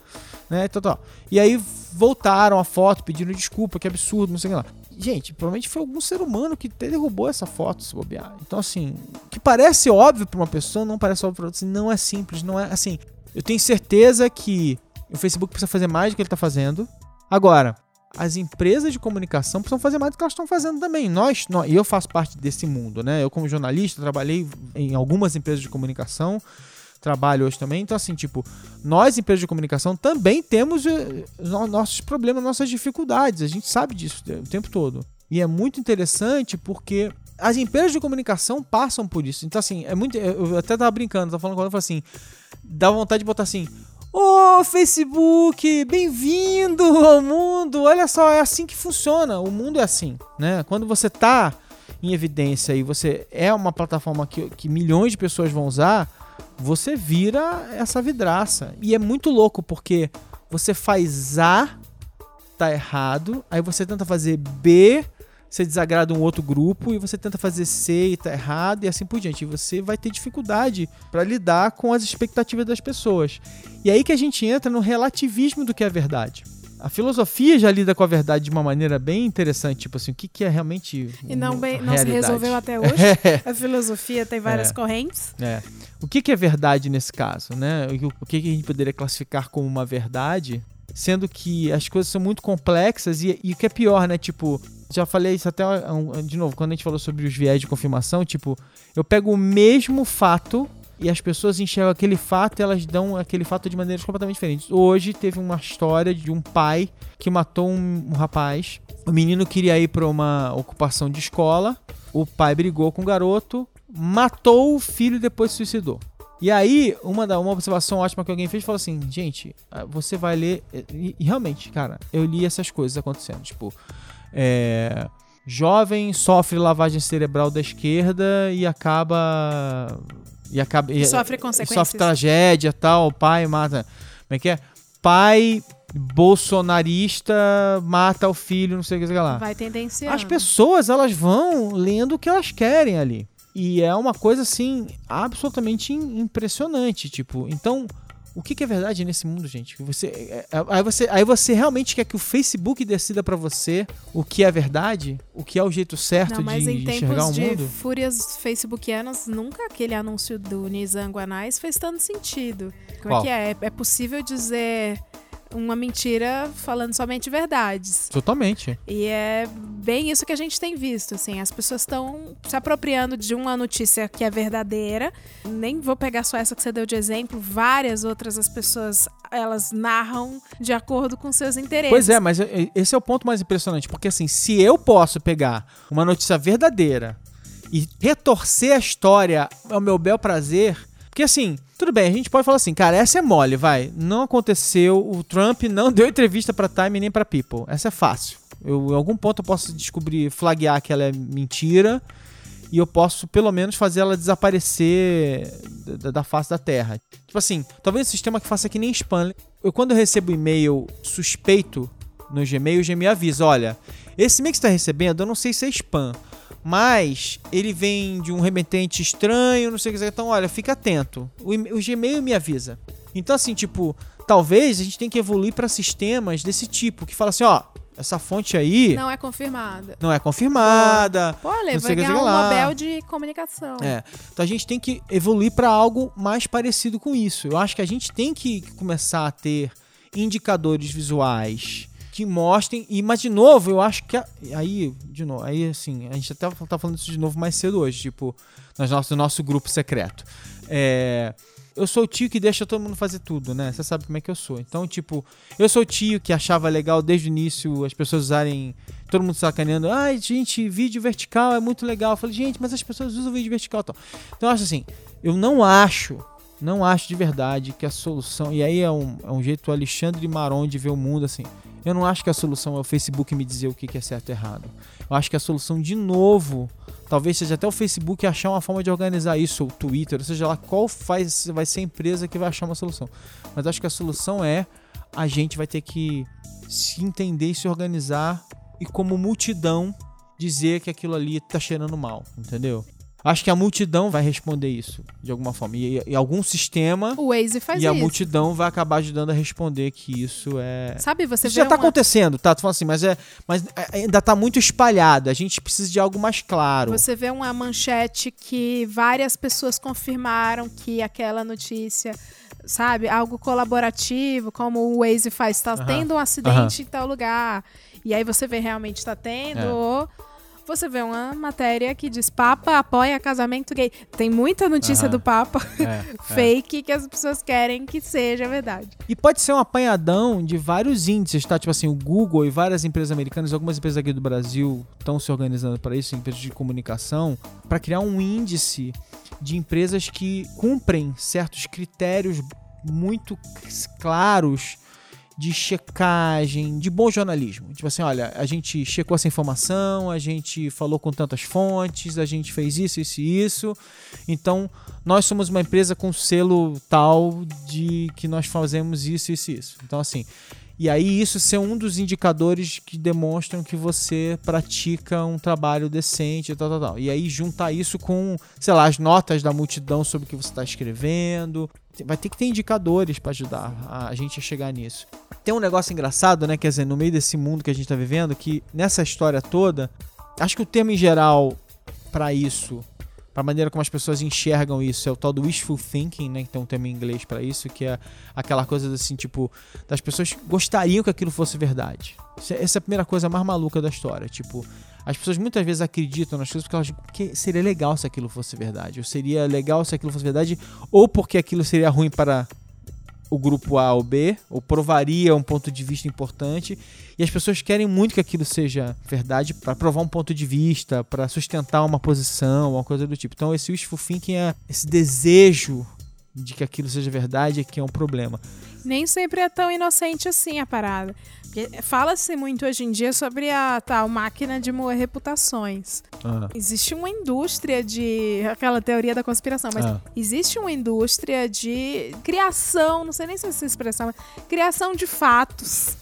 né, tal, tal. E aí voltaram a foto, pedindo desculpa, que absurdo, não sei lá. Gente, provavelmente foi algum ser humano que derrubou essa foto, se bobear. Então, assim, que parece óbvio pra uma pessoa, não parece óbvio pra outra. Não é simples, não é assim. Eu tenho certeza que o Facebook precisa fazer mais do que ele tá fazendo. Agora, as empresas de comunicação precisam fazer mais do que elas estão fazendo também. Nós, nós, e eu faço parte desse mundo, né? Eu, como jornalista, trabalhei em algumas empresas de comunicação, trabalho hoje também. Então, assim, tipo, nós, empresas de comunicação, também temos eh, no- nossos problemas, nossas dificuldades. A gente sabe disso o tempo todo. E é muito interessante porque as empresas de comunicação passam por isso. Então, assim, é muito. Eu até tava brincando, tava falando com ela, eu falei assim: dá vontade de botar assim. Ô, Facebook, bem-vindo ao mundo. Olha só, é assim que funciona. O mundo é assim, né? Quando você tá em evidência e você é uma plataforma que, que milhões de pessoas vão usar, você vira essa vidraça. E é muito louco porque você faz A, tá errado, aí você tenta fazer B, você desagrada um outro grupo e você tenta fazer C e tá errado e assim por diante. E você vai ter dificuldade para lidar com as expectativas das pessoas. E aí que a gente entra no relativismo do que é verdade. A filosofia já lida com a verdade de uma maneira bem interessante, tipo assim, o que, que é realmente E não, bem, não se realidade. resolveu até [laughs] hoje. A filosofia tem várias É. correntes. É. O que, que é verdade nesse caso, né? O, que, que a gente poderia classificar como uma verdade, sendo que as coisas são muito complexas e, e o que é pior, né? Tipo, já falei isso até de novo, quando a gente falou sobre os viés de confirmação, tipo, eu pego o mesmo fato e as pessoas enxergam aquele fato e elas dão aquele fato de maneiras completamente diferentes. Hoje teve uma história de um pai que matou um, um rapaz. O menino queria ir para uma ocupação de escola. O pai brigou com o garoto, matou o filho e depois se suicidou. E aí, uma, da, uma observação ótima que alguém fez falou assim: gente, ah, você vai ler. E, e realmente, cara, eu li essas coisas acontecendo. Tipo, é, jovem sofre lavagem cerebral da esquerda e acaba. E acaba. e- Sofre consequências. Sofre tragédia tal, o pai mata. Como é que é? Pai bolsonarista mata o filho, não sei o que sei lá. Vai tendenciando. As pessoas, elas vão lendo o que elas querem ali. E é uma coisa, assim, absolutamente im- impressionante, tipo... Então, o que, que é verdade nesse mundo, gente? Você, é- é- aí, você, aí você realmente quer que o Facebook decida pra você o que é verdade? O que é o jeito certo Não, mas de em enxergar tempos o de mundo? fúrias facebookianas, nunca aquele anúncio do Nizam Guanais fez tanto sentido. Como Qual? é que é? É possível dizer uma mentira falando somente verdades. Totalmente. E é bem isso que a gente tem visto, assim, as pessoas estão se apropriando de uma notícia que é verdadeira. Nem vou pegar só essa que você deu de exemplo, várias outras as pessoas elas narram de acordo com seus interesses. Pois é, mas é- esse é o ponto mais impressionante, porque assim, se eu posso pegar uma notícia verdadeira e retorcer a história ao meu bel prazer, porque assim, tudo bem, a gente pode falar assim, cara, essa é mole, vai, não aconteceu, o Trump não [laughs] deu entrevista pra Time nem pra People, essa é fácil. Eu, em algum ponto eu posso descobrir, flaguear que ela é mentira e eu posso pelo menos fazer ela desaparecer da, da face da Terra. Tipo assim, talvez um sistema que faça que nem spam. Eu quando eu recebo e-mail suspeito no Gmail, o Gmail avisa, olha, esse e-mail que está recebendo, eu não sei se é spam, mas ele vem de um remetente estranho, não sei o que, então olha, fica atento. O, o Gmail me avisa. Então assim, tipo, talvez a gente tenha que evoluir para sistemas desse tipo, que fala assim, ó, essa fonte aí não, Não é confirmada. é confirmada, Pô, Não sei vai ganhar um lá. Nobel de comunicação. é. Então a gente tem que evoluir para algo mais parecido com isso. Eu acho que a gente tem que começar a ter indicadores visuais que mostrem. E, mas de novo, eu acho que a- aí, de novo, aí assim, a gente até tá falando isso de novo mais cedo hoje, tipo, no nosso, no nosso grupo secreto. É, eu sou o tio que deixa todo mundo fazer tudo, né? Você sabe como é que eu sou. Então, tipo, eu sou o tio que achava legal desde o início as pessoas usarem. Todo mundo sacaneando. Ai, gente, vídeo vertical é muito legal. Eu falei, gente, mas as pessoas usam vídeo vertical tal. Então, eu acho assim, eu não acho, não acho de verdade que a solução. E aí é um, é um jeito Alexandre Maron de ver o mundo assim. Eu não acho que a solução é o Facebook me dizer o que é certo e errado. Eu acho que a solução, de novo, talvez seja até o Facebook achar uma forma de organizar isso, ou o Twitter, ou seja lá qual faz, vai ser a empresa que vai achar uma solução. Mas acho que a solução é a gente vai ter que se entender e se organizar e como multidão dizer que aquilo ali tá cheirando mal, entendeu? Acho que a multidão vai responder isso, de alguma forma. E, e algum sistema O Waze faz e a isso. multidão vai acabar ajudando a responder que isso é. Sabe, você Isso vê já tá uma- acontecendo, tá? Tô falando assim, mas, é, mas é- ainda tá muito espalhado. A gente precisa de algo mais claro. Você vê uma manchete que várias pessoas confirmaram que aquela notícia, sabe, algo colaborativo, como o Waze faz, está Aham. tendo um acidente em tal lugar. E aí você vê realmente está tendo. É. ou Você vê uma matéria que diz Papa apoia casamento gay. Tem muita notícia do Papa É, [laughs] é. fake que as pessoas querem que seja verdade. E pode ser um apanhadão de vários índices, tá? Tipo assim, o Google e várias empresas americanas, algumas empresas aqui do Brasil estão se organizando para isso, empresas de comunicação, para criar um índice de empresas que cumprem certos critérios muito claros de checagem, de bom jornalismo. Tipo assim, olha, a gente checou essa informação, a gente falou com tantas fontes, a gente fez isso, isso e isso. Então, nós somos uma empresa com selo tal de que nós fazemos isso, isso e isso. Então, assim, e aí isso ser um dos indicadores que demonstram que você pratica um trabalho decente e tal, tal, tal. E aí juntar isso com, sei lá, as notas da multidão sobre o que você está escrevendo. Vai ter que ter indicadores para ajudar a gente a chegar nisso. Tem um negócio engraçado, né? Quer dizer, no meio desse mundo que a gente tá vivendo, que nessa história toda, acho que o termo em geral para isso, para a maneira como as pessoas enxergam isso, é o tal do wishful thinking, né? Que tem um termo em inglês para isso, que é aquela coisa assim, tipo, das pessoas gostariam que aquilo fosse verdade. É- Essa é a primeira coisa mais maluca da história. Tipo, as pessoas muitas vezes acreditam nas coisas porque elas que seria legal se aquilo fosse verdade, ou seria legal se aquilo fosse verdade, ou porque aquilo seria ruim para o grupo A ou B, ou provaria um ponto de vista importante, e as pessoas querem muito que aquilo seja verdade para provar um ponto de vista, para sustentar uma posição, uma coisa do tipo. Então esse wishful thinking é esse desejo de que aquilo seja verdade é que é um problema. Nem sempre é tão inocente assim a parada. Porque Fala-se muito hoje em dia sobre a tal máquina de moer reputações. Ah, Existe uma indústria de. aquela teoria da conspiração, mas Ah. existe uma indústria de criação, não sei nem se é essa expressão, mas criação de fatos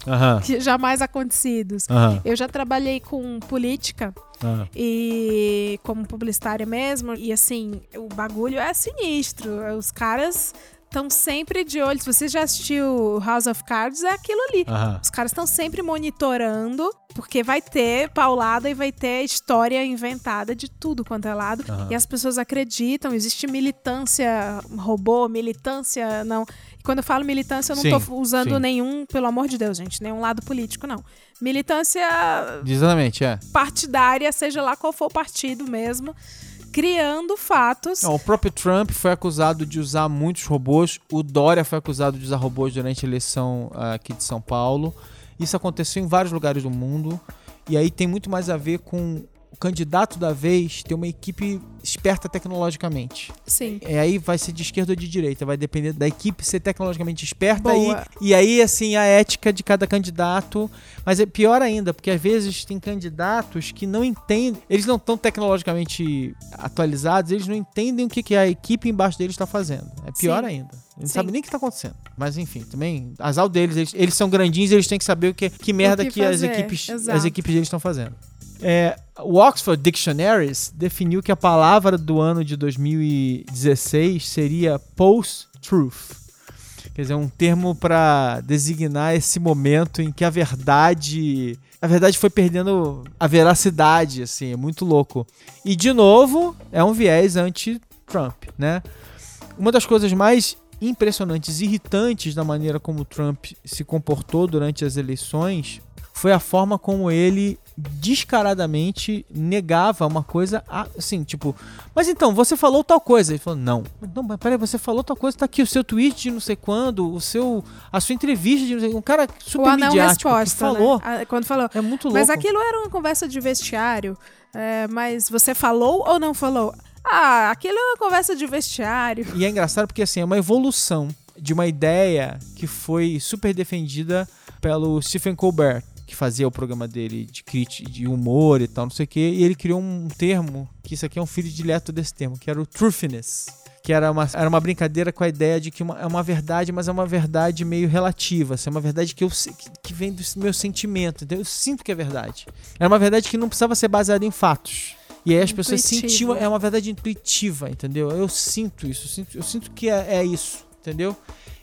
que jamais acontecidos. Eu já trabalhei com política aham. e como publicitária mesmo, e assim, o bagulho é sinistro. Os caras estão sempre de olho. Se você já assistiu House of Cards, é aquilo ali. aham. Os caras estão sempre monitorando, porque vai ter paulada e vai ter história inventada de tudo quanto é lado. Aham. E as pessoas acreditam, existe militância robô, militância não. E quando eu falo militância, eu não tô usando sim. nenhum, pelo amor de Deus, gente, nenhum lado político, não. Militância Exatamente, é. partidária, seja lá qual for o partido mesmo, criando fatos. Não, o próprio Trump foi acusado de usar muitos robôs. O Dória foi acusado de usar robôs durante a eleição ah, aqui de São Paulo. Isso aconteceu em vários lugares do mundo. E aí tem muito mais a ver com candidato da vez ter uma equipe esperta tecnologicamente. Sim. E aí vai ser de esquerda ou de direita, vai depender da equipe ser tecnologicamente esperta Boa. e, e aí assim a ética de cada candidato, mas é pior ainda, porque às vezes tem candidatos que não entendem, eles não estão tecnologicamente atualizados, eles não entendem o que, que a equipe embaixo deles está fazendo. É pior Sim. ainda. Eles não sabem nem o que está acontecendo. Mas enfim, também azar deles, eles, eles são grandinhos, eles têm que saber o que, que merda que que, as equipes as equipes deles estão fazendo. É, o Oxford Dictionaries definiu que a palavra do ano de 2016 seria post-truth. Quer dizer, um termo para designar esse momento em que a verdade. A verdade foi perdendo a veracidade, assim, é muito louco. E, de novo, é um viés anti-Trump, né? Uma das coisas mais impressionantes e irritantes da maneira como Trump se comportou durante as eleições foi a forma como ele descaradamente negava uma coisa assim, tipo, mas então, você falou tal coisa. Ele falou, não. Não, mas peraí, você falou tal coisa, tá aqui o seu tweet de não sei quando, o seu, a sua entrevista de não sei Um cara super anão midiático que resposta, falou. né? Quando falou. É muito louco. Mas aquilo era uma conversa de vestiário. é, mas você falou ou não falou? Ah, aquilo é uma conversa de vestiário. E é engraçado porque assim, é uma evolução de uma ideia que foi super defendida pelo Stephen Colbert, que fazia o programa dele de crítica, de humor e tal, não sei o quê, e ele criou um termo, que isso aqui é um filho dileto desse termo, que era o truthiness. Que era uma, era uma brincadeira com a ideia de que uma, é uma verdade, mas é uma verdade meio relativa. Assim, é uma verdade que, eu, que, que vem do meu sentimento. Entendeu? Eu sinto que é verdade. Era uma verdade que não precisava ser baseada em fatos. E aí as pessoas sentiam, é uma verdade intuitiva, entendeu? Eu sinto isso, eu sinto, eu sinto que é, é isso, entendeu?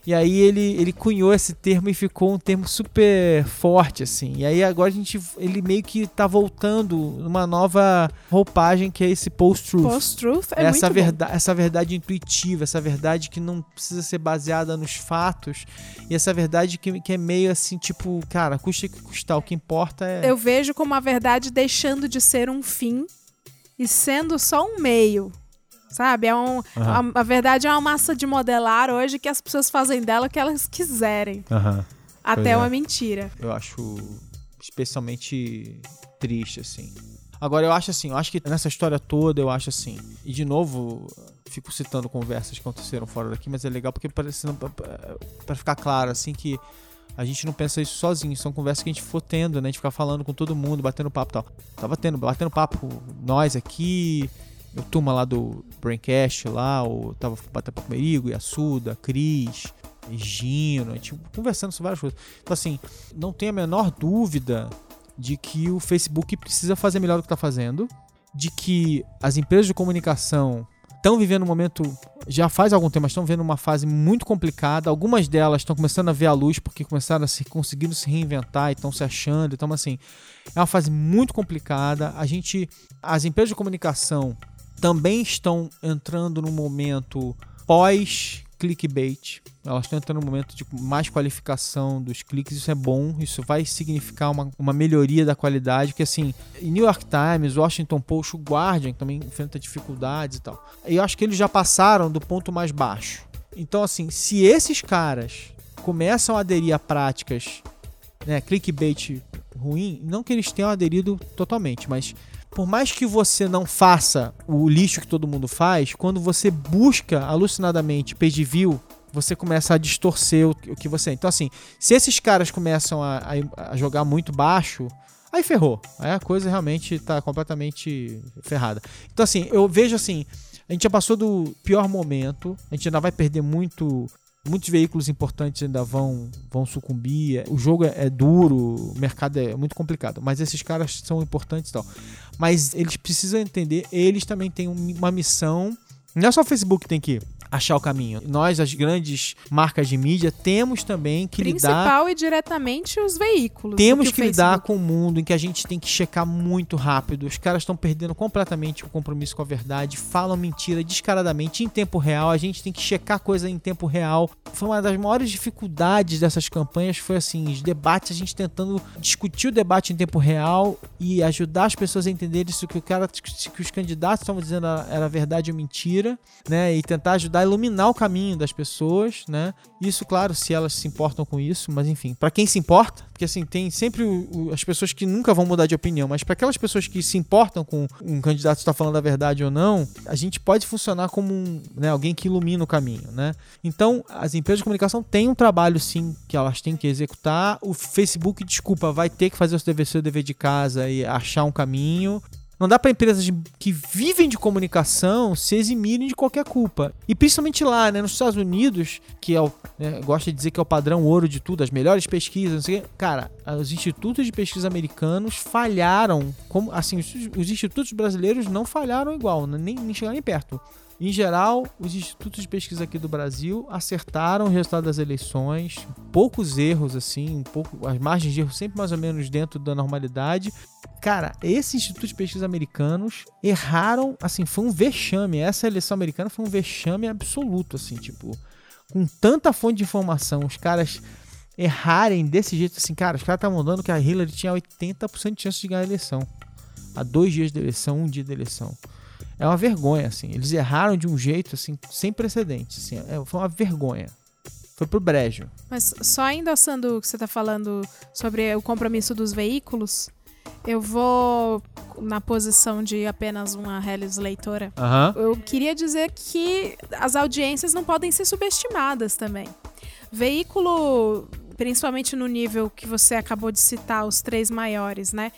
E aí ele, ele cunhou esse termo e ficou um termo super forte, assim. E aí agora a gente, ele meio que tá voltando numa nova roupagem que é esse post-truth. Post-truth é essa, muito bom. essa verdade intuitiva, essa verdade que não precisa ser baseada nos fatos. E essa verdade que, que é meio assim, tipo, cara, custa que custar, o que importa é... Eu vejo como a verdade deixando de ser um fim e sendo só um meio. Sabe? É um, Aham. a, a verdade é uma massa de modelar hoje que as pessoas fazem dela o que elas quiserem. Aham. Até é. uma mentira. Eu acho especialmente triste, assim. Agora, eu acho assim, eu acho que nessa história toda, eu acho assim. E de novo, fico citando conversas que aconteceram fora daqui, mas é legal porque parece para ficar claro, assim, que a gente não pensa isso sozinho, são conversas que a gente for tendo, né? A gente ficar falando com todo mundo, batendo papo e tal. Tava tendo, batendo papo nós aqui, o turma lá do Braincast lá, ou tava batendo papo o Merigo, Yasuda, Cris, Gino, a gente conversando sobre várias coisas. Então, assim, não tem a menor dúvida de que o Facebook precisa fazer melhor do que está fazendo, de que as empresas de comunicação estão vivendo um momento, já faz algum tempo, mas estão vivendo uma fase muito complicada. Algumas delas estão começando a ver a luz porque começaram a se conseguindo se reinventar e estão se achando. Então, assim, é uma fase muito complicada. A gente, as empresas de comunicação também estão entrando num momento pós clickbait. Elas estão entrando num momento de mais qualificação dos cliques, isso é bom, isso vai significar uma, uma melhoria da qualidade, porque assim, New York Times, Washington Post, o Guardian também enfrenta dificuldades e tal. E eu acho que eles já passaram do ponto mais baixo. Então assim, se esses caras começam a aderir a práticas, né, clickbait ruim, não que eles tenham aderido totalmente, mas por mais que você não faça o lixo que todo mundo faz, quando você busca alucinadamente page view, você começa a distorcer o, que você é. Então, assim, se esses caras começam a, a- a jogar muito baixo, aí ferrou. Aí a coisa realmente tá completamente ferrada. Então, assim, eu vejo assim, a gente já passou do pior momento, a gente ainda vai perder muito. Muitos veículos importantes ainda vão, vão sucumbir. O jogo é, é duro, o mercado é muito complicado. Mas esses caras são importantes e tal. Mas eles precisam entender, eles também têm um- uma missão. Não é só o Facebook que tem que achar o caminho. Nós, as grandes marcas de mídia, temos também que lidar Principal e diretamente os veículos. temos que o lidar com um mundo em que a gente tem que checar muito rápido. Os caras estão perdendo completamente o compromisso com a verdade, falam mentira descaradamente em tempo real. A gente tem que checar coisa em tempo real. Foi uma das maiores dificuldades dessas campanhas. Foi assim, os debates, a gente tentando discutir o debate em tempo real e ajudar as pessoas a entenderem se o que o cara, o que os candidatos estavam dizendo era verdade ou mentira, né? E tentar ajudar a iluminar o caminho das pessoas, né? Isso, claro, se elas se importam com isso, mas enfim, para quem se importa, porque assim, tem sempre o- o- as pessoas que nunca vão mudar de opinião, mas para aquelas pessoas que se importam com um candidato está falando a verdade ou não, a gente pode funcionar como um, né, alguém que ilumina o caminho, né? Então, as empresas de comunicação têm um trabalho sim que elas têm que executar. O Facebook, desculpa, vai ter que fazer o seu dever, seu dever de casa e achar um caminho. Não dá para empresas de- que vivem de comunicação se eximirem de qualquer culpa. E principalmente lá, né, nos Estados Unidos, que é o, né, gosta de dizer que é o padrão ouro de tudo, as melhores pesquisas, não sei o quê. Cara, os institutos de pesquisa americanos falharam, como assim, os, os institutos brasileiros não falharam igual, né, nem, nem chegaram nem perto. Em geral, os institutos de pesquisa aqui do Brasil acertaram o resultado das eleições, poucos erros assim, um pouco, as margens de erro sempre mais ou menos dentro da normalidade. Cara, esses institutos de pesquisa americanos erraram, assim, foi um vexame. Essa eleição americana foi um vexame absoluto, assim, tipo, com tanta fonte de informação, os caras errarem desse jeito, assim, cara, os caras estavam dando que a Hillary tinha 80% de chance de ganhar a eleição. Há dois dias da eleição, um dia da eleição. É uma vergonha, assim. Eles erraram de um jeito, assim, sem precedentes. Assim, é- foi uma vergonha. Foi pro brejo. Mas só endossando o que você está falando sobre o compromisso dos veículos, eu vou na posição de apenas uma Hellis leitora. Aham. Eu queria dizer que as audiências não podem ser subestimadas também. Veículo, principalmente no nível que você acabou de citar, os três maiores, né?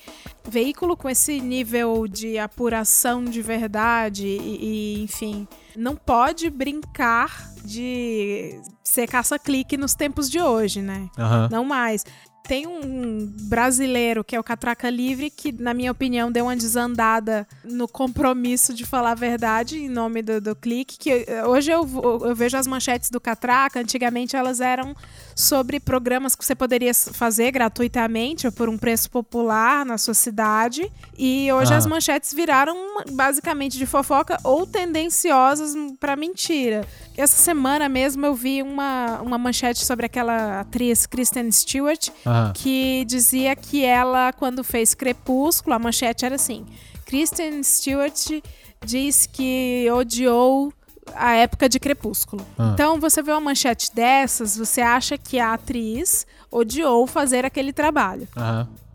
Veículo com esse nível de apuração de verdade e, e, enfim, não pode brincar de ser caça-clique nos tempos de hoje, né? Aham. Não mais. Tem um brasileiro que é o Catraca Livre, que, na minha opinião, deu uma desandada no compromisso de falar a verdade em nome do, do clique. Que hoje eu, eu vejo as manchetes do Catraca, antigamente elas eram sobre programas que você poderia fazer gratuitamente ou por um preço popular na sua cidade. E hoje Ah. as manchetes viraram basicamente de fofoca ou tendenciosas para mentira. Essa semana mesmo eu vi uma, uma manchete sobre aquela atriz Kristen Stewart Aham. que dizia que ela, quando fez Crepúsculo, a manchete era assim: Kristen Stewart diz que odiou a época de Crepúsculo. Ah. Então, você vê uma manchete dessas, você acha que a atriz odiou fazer aquele trabalho.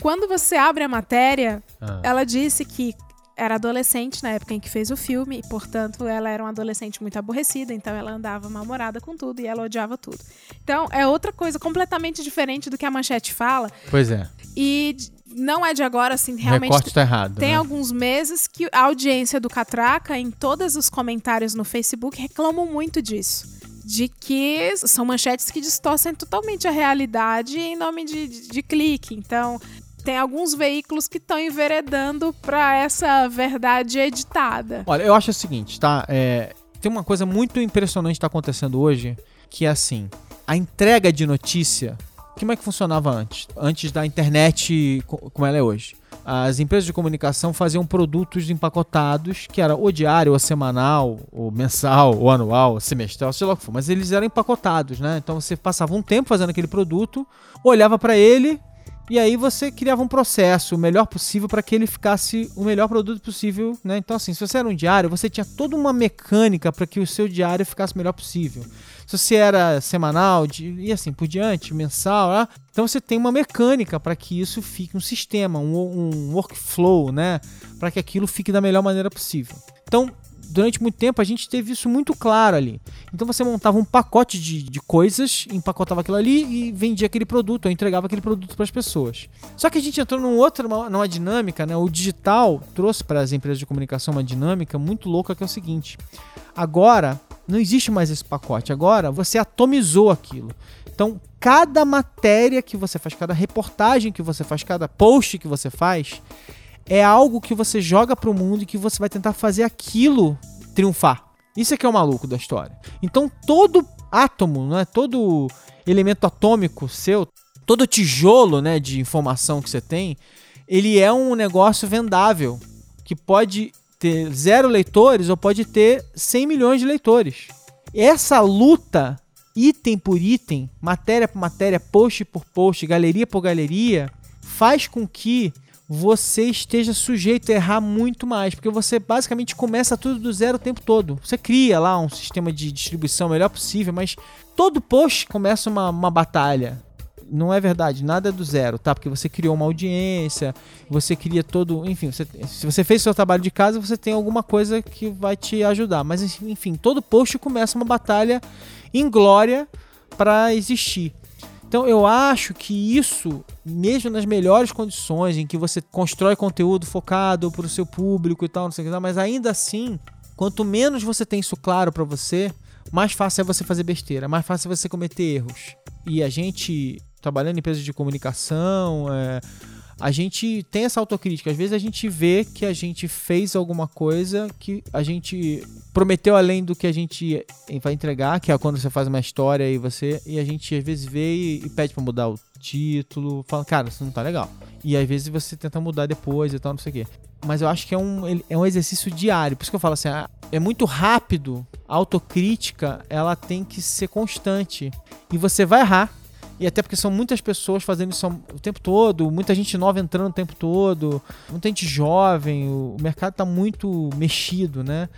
Quando você abre a matéria, Ah. ela disse que era adolescente na época em que fez o filme e, portanto, ela era uma adolescente muito aborrecida, então ela andava mal-humorada com tudo e ela odiava tudo. Então, é outra coisa completamente diferente do que a manchete fala Pois é. e não é de agora, assim, o realmente recorte tá errado. tem né? alguns meses que a audiência do Catraca, em todos os comentários no Facebook, reclamam muito disso. De que são manchetes que distorcem totalmente a realidade em nome de, de- de clique. Então, tem alguns veículos que estão enveredando para essa verdade editada. Olha, eu acho o seguinte, tá? É, tem uma coisa muito impressionante que tá acontecendo hoje, que é assim, a entrega de notícia, como é que funcionava antes? Antes da internet co- como ela é hoje. As empresas de comunicação faziam produtos empacotados, que era ou diário, ou semanal, ou mensal, ou anual, ou semestral, sei lá o que for, mas eles eram empacotados, né? Então você passava um tempo fazendo aquele produto, olhava pra ele, e aí você criava um processo o melhor possível para que ele ficasse o melhor produto possível, né? Então assim, se você era um diário, você tinha toda uma mecânica para que o seu diário ficasse o melhor possível. Se você era semanal e assim por diante, mensal, ah, então você tem uma mecânica para que isso fique um sistema, um, um workflow, né? Para que aquilo fique da melhor maneira possível. Então, durante muito tempo a gente teve isso muito claro ali. Então você montava um pacote de, de coisas, empacotava aquilo ali e vendia aquele produto, ou entregava aquele produto para as pessoas. Só que a gente entrou num outro, numa, numa dinâmica, né? O digital trouxe para as empresas de comunicação uma dinâmica muito louca que é o seguinte: agora não existe mais esse pacote, agora você atomizou aquilo. Então, cada matéria que você faz, cada reportagem que você faz, cada post que você faz, é algo que você joga pro mundo e que você vai tentar fazer aquilo triunfar. Isso é que é o maluco da história. Então todo átomo, né, todo elemento atômico seu, todo tijolo, né, de informação que você tem, ele é um negócio vendável que pode ter zero leitores ou pode ter 100 milhões de leitores. Essa luta, item por item, matéria por matéria, post por post, galeria por galeria, faz com que você esteja sujeito a errar muito mais, porque você basicamente começa tudo do zero o tempo todo. Você cria lá um sistema de distribuição melhor possível, mas todo post começa uma, uma batalha. Não é verdade, nada é do zero, tá? Porque você criou uma audiência, você cria todo. Enfim, você- se você fez seu trabalho de casa, você tem alguma coisa que vai te ajudar. Mas, enfim, todo post começa uma batalha em glória para existir. Então eu acho que isso, mesmo nas melhores condições em que você constrói conteúdo focado para o seu público e tal, não sei o que, mas ainda assim, quanto menos você tem isso claro para você, mais fácil é você fazer besteira, mais fácil é você cometer erros. E a gente, trabalhando em empresas de comunicação, é, a gente tem essa autocrítica. Às vezes a gente vê que a gente fez alguma coisa que a gente prometeu além do que a gente vai entregar, que é quando você faz uma história e você e a gente às vezes vê e, e pede pra mudar o título, fala, cara, isso não tá legal. E às vezes você tenta mudar depois e tal, não sei o quê. Mas eu acho que é um, é um exercício diário. Por isso que eu falo assim, ah, é muito rápido. A autocrítica, ela tem que ser constante. E você vai errar. E até porque são muitas pessoas fazendo isso o tempo todo, muita gente nova entrando o tempo todo, muita gente jovem, o mercado tá muito mexido, né?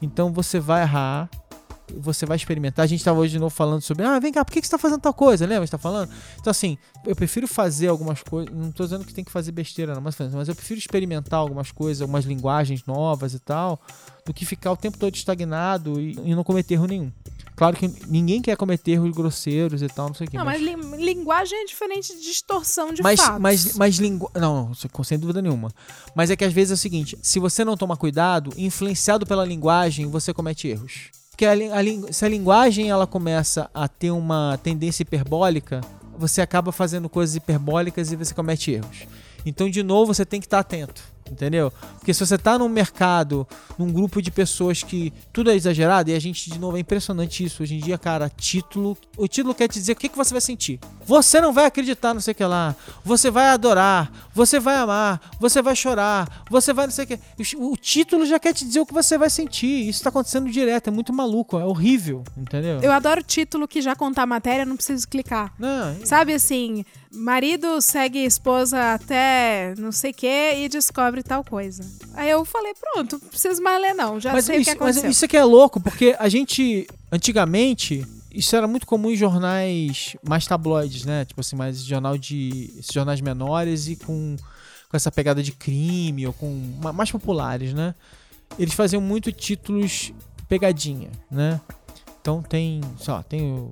Então você vai errar, você vai experimentar. A gente tava hoje de novo falando sobre, ah, vem cá, por que que você tá fazendo tal coisa? Lembra? Você tá falando? Então, assim, eu prefiro fazer algumas coisas. Não tô dizendo que tem que fazer besteira, não, mas, mas eu prefiro experimentar algumas coisas, algumas linguagens novas e tal, do que ficar o tempo todo estagnado e, e não cometer erro nenhum. Claro que ninguém quer cometer erros grosseiros e tal, não sei o quê. Não, mas lin- linguagem é diferente de distorção de mas, fatos. mas, mas lingu... Não, não, sem- sem dúvida nenhuma. Mas é que às vezes é o seguinte: se você não toma cuidado, influenciado pela linguagem, você comete erros. Porque a, a se a linguagem ela começa a ter uma tendência hiperbólica, você acaba fazendo coisas hiperbólicas e você comete erros. Então, de novo, você tem que estar atento. Entendeu? Porque se você tá num mercado, num grupo de pessoas que tudo é exagerado, e a gente, de novo, é impressionante isso. Hoje em dia, cara, título. O título quer te dizer o que, que você vai sentir. Você não vai acreditar, não sei o que lá. Você vai adorar. Você vai amar. Você vai chorar. Você vai não sei o que. O título já quer te dizer o que você vai sentir. Isso tá acontecendo direto. É muito maluco. É horrível. Entendeu? Eu adoro título que já contar a matéria, não preciso clicar. Não, Sabe assim, marido segue esposa até não sei o que e descobre tal coisa. Aí eu falei, pronto, não preciso mais ler não, já mas sei isso, o que mas aconteceu. isso aqui é louco, porque a gente, antigamente, isso era muito comum em jornais mais tabloides, né? Tipo assim, mais jornal de. Esses jornais menores e com, com essa pegada de crime, ou com. ma- mais populares, né? Eles faziam muito títulos pegadinha, né? Então tem. Só, tem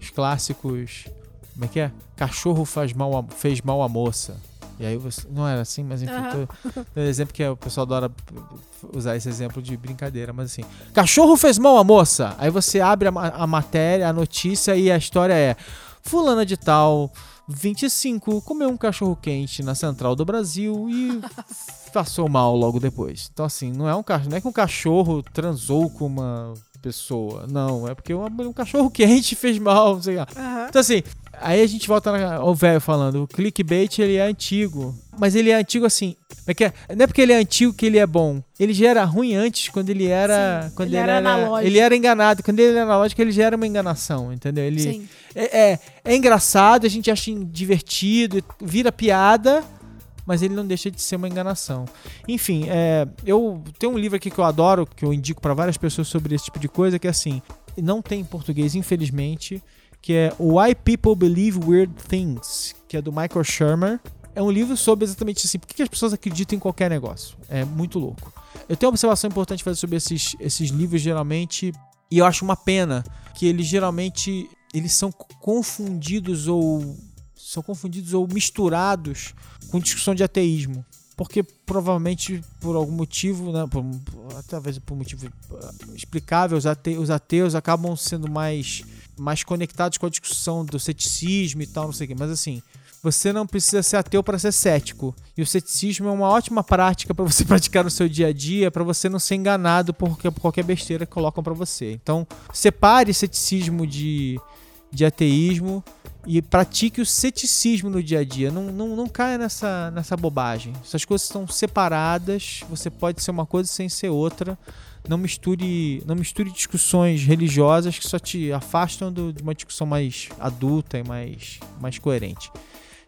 os clássicos. Como é que é? Cachorro faz mal a- fez mal à moça. E aí você. Não era assim, mas enfim. Aham. tô- um exemplo que é, o pessoal adora usar esse exemplo de brincadeira, mas assim. Cachorro fez mal à moça. Aí você abre a, a matéria, a notícia e a história é: Fulana de Tal, 25, comeu um cachorro quente na central do Brasil e [laughs] passou mal logo depois. Então, assim, não é um cachorro. Não é que um cachorro transou com uma pessoa. Não, é porque uma- um cachorro quente fez mal, não sei lá. Aham. Então assim, aí a gente volta na- ao velho falando, o clickbait ele é antigo, mas ele é antigo assim, é é? não é porque ele é antigo que ele é bom. Ele já era ruim antes quando ele era, Sim, quando ele ele, era analógico. ele era enganado, quando ele era analógico ele já era uma enganação, entendeu? Ele Sim. é, é, é engraçado, a gente acha divertido, vira piada, mas ele não deixa de ser uma enganação. Enfim, é, eu tenho um livro aqui que eu adoro, que eu indico para várias pessoas sobre esse tipo de coisa, que é assim, não tem em português, infelizmente, que é Why People Believe Weird Things, que é do Michael Shermer. É um livro sobre exatamente assim, por que as pessoas acreditam em qualquer negócio. É muito louco. Eu tenho uma observação importante fazer sobre esses, esses livros, geralmente, e eu acho uma pena que eles geralmente eles são confundidos ou são confundidos ou misturados com discussão de ateísmo. Porque provavelmente por algum motivo, né, por, talvez por motivo ah, explicável, os, ate, os ateus acabam sendo mais, mais conectados com a discussão do ceticismo e tal, não sei o quê. Mas assim, você não precisa ser ateu para ser cético. E o ceticismo é uma ótima prática para você [laughs] praticar no seu dia a dia, para você não ser enganado por, qualquer besteira que colocam para você. Então, separe ceticismo de, de ateísmo e pratique o ceticismo no dia a dia. Não, não, não caia nessa, nessa bobagem. Essas coisas estão separadas. Você pode ser uma coisa sem ser outra. Não misture, não misture discussões religiosas que só te afastam do- de uma discussão mais adulta e mais, mais coerente.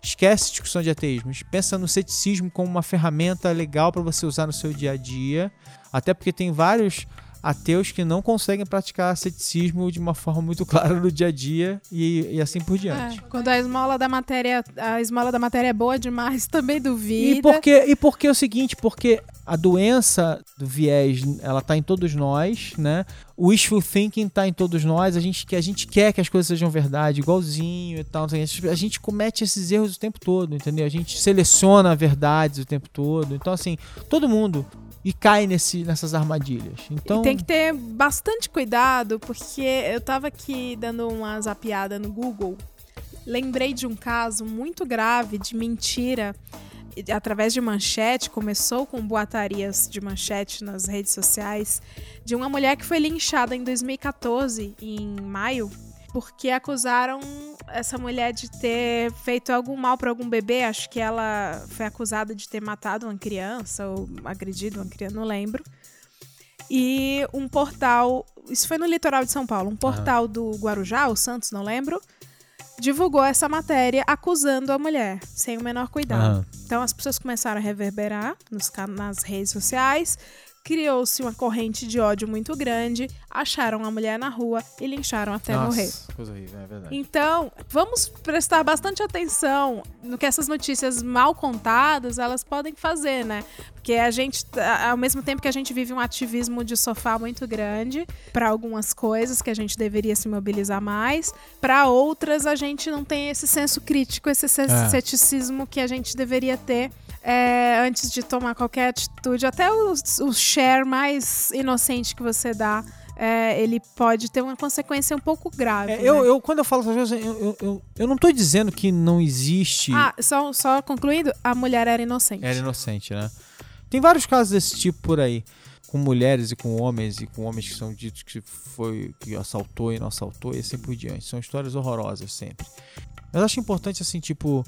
Esquece discussão de ateísmo. Pensa no ceticismo como uma ferramenta legal para você usar no seu dia a dia. Até porque tem vários ateus que não conseguem praticar ceticismo de uma forma muito [laughs] clara no dia a dia e, e assim por diante. É, quando a esmola da matéria, a esmola da matéria é boa demais, [laughs] também duvida. E porque, e porque é o seguinte, porque a doença do viés, ela tá em todos nós, né? O wishful thinking tá em todos nós, a gente, a gente quer que as coisas sejam verdade, igualzinho e tal. A gente comete esses erros o tempo todo, entendeu? A gente seleciona verdades o tempo todo. Então, assim, todo mundo e cai nesse, nessas armadilhas. Então, E tem que ter bastante cuidado, porque eu tava aqui dando uma zapiada no Google. Lembrei de um caso muito grave de mentira através de manchete. Começou com boatarias de manchete nas redes sociais de uma mulher que foi linchada em 2014, em maio, porque acusaram essa mulher de ter feito algum mal para algum bebê. Acho que ela foi acusada de ter matado uma criança ou agredido uma criança, não lembro. E um portal, isso foi no litoral de São Paulo, um portal do Guarujá, o Santos, não lembro, divulgou essa matéria acusando a mulher, sem o menor cuidado. Então as pessoas começaram a reverberar nos, nas redes sociais, criou-se uma corrente de ódio muito grande, acharam a mulher na rua e lincharam até nossa, morrer. coisa horrível, é verdade. Então, vamos prestar bastante atenção no que essas notícias mal contadas elas podem fazer, né? Porque a gente, ao mesmo tempo que a gente vive um ativismo de sofá muito grande para algumas coisas que a gente deveria se mobilizar mais, para outras a gente não tem esse senso crítico, esse É. ceticismo que a gente deveria ter é, antes de tomar qualquer atitude. Até o, o share mais inocente que você dá é, ele pode ter uma consequência um pouco grave. É, eu, né? eu, quando eu falo essas coisas, eu, eu, eu, eu não tô dizendo que não existe. Ah, só, só concluindo, a mulher era inocente. Era inocente, né? Tem vários casos desse tipo por aí. Com mulheres e com homens, e com homens que são ditos que foi que assaltou e não assaltou, e assim por diante. São histórias horrorosas sempre. Mas eu acho importante, assim, tipo.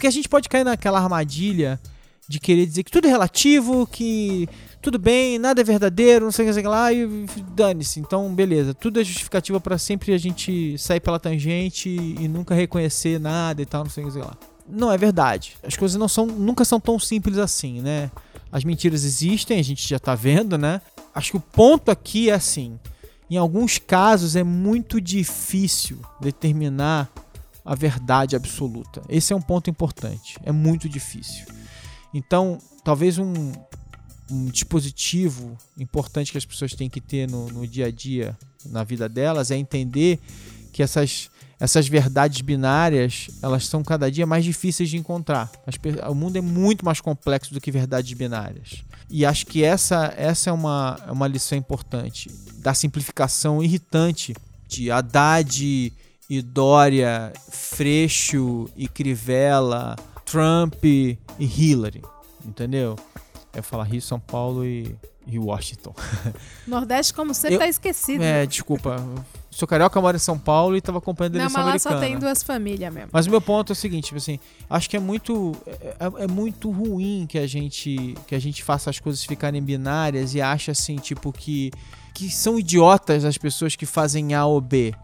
Porque a gente pode cair naquela armadilha de querer dizer que tudo é relativo, que tudo bem, nada é verdadeiro, não sei o que, lá, e dane-se. Então, beleza. Tudo é justificativa para sempre a gente sair pela tangente e nunca reconhecer nada e tal, não sei o que, lá. Não é verdade. As coisas não são, nunca são tão simples assim, né? As mentiras existem, a gente já tá vendo, né? Acho que o ponto aqui é assim: em alguns casos é muito difícil determinar a verdade absoluta. Esse é um ponto importante. É muito difícil. Então, talvez um, um dispositivo importante que as pessoas têm que ter no, no dia a dia, na vida delas, é entender que essas essas verdades binárias elas são cada dia mais difíceis de encontrar. o mundo é muito mais complexo do que verdades binárias. E acho que essa, essa é uma, é uma lição importante da simplificação irritante de Haddad e Dória, Freixo e Crivella, Trump e Hillary. Entendeu? Eu falar Rio, São Paulo e, e Washington. [laughs] Nordeste, como sempre, Eu- tá esquecido. É, desculpa. Sou carioca, moro em São Paulo e tava acompanhando a Não, eleição mas lá americana. só tem duas famílias mesmo. Mas o meu ponto é o seguinte, tipo assim, acho que é muito é, é- é muito ruim que a gente que a gente faça as coisas ficarem binárias e acha assim, tipo que que são idiotas as pessoas que fazem A ou B.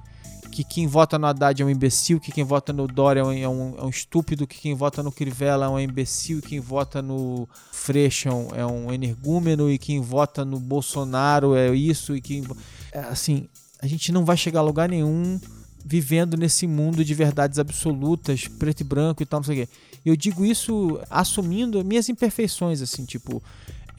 Que quem vota no Haddad é um imbecil, que quem vota no Dória é um, é um- é um estúpido, que quem vota no Crivella é um imbecil, quem vota no Freixo é um- energúmeno e quem vota no Bolsonaro é isso e quem é, assim, a gente não vai chegar a lugar nenhum vivendo nesse mundo de verdades absolutas, preto e branco e tal, não sei o quê. Eu digo isso assumindo minhas imperfeições, assim, tipo,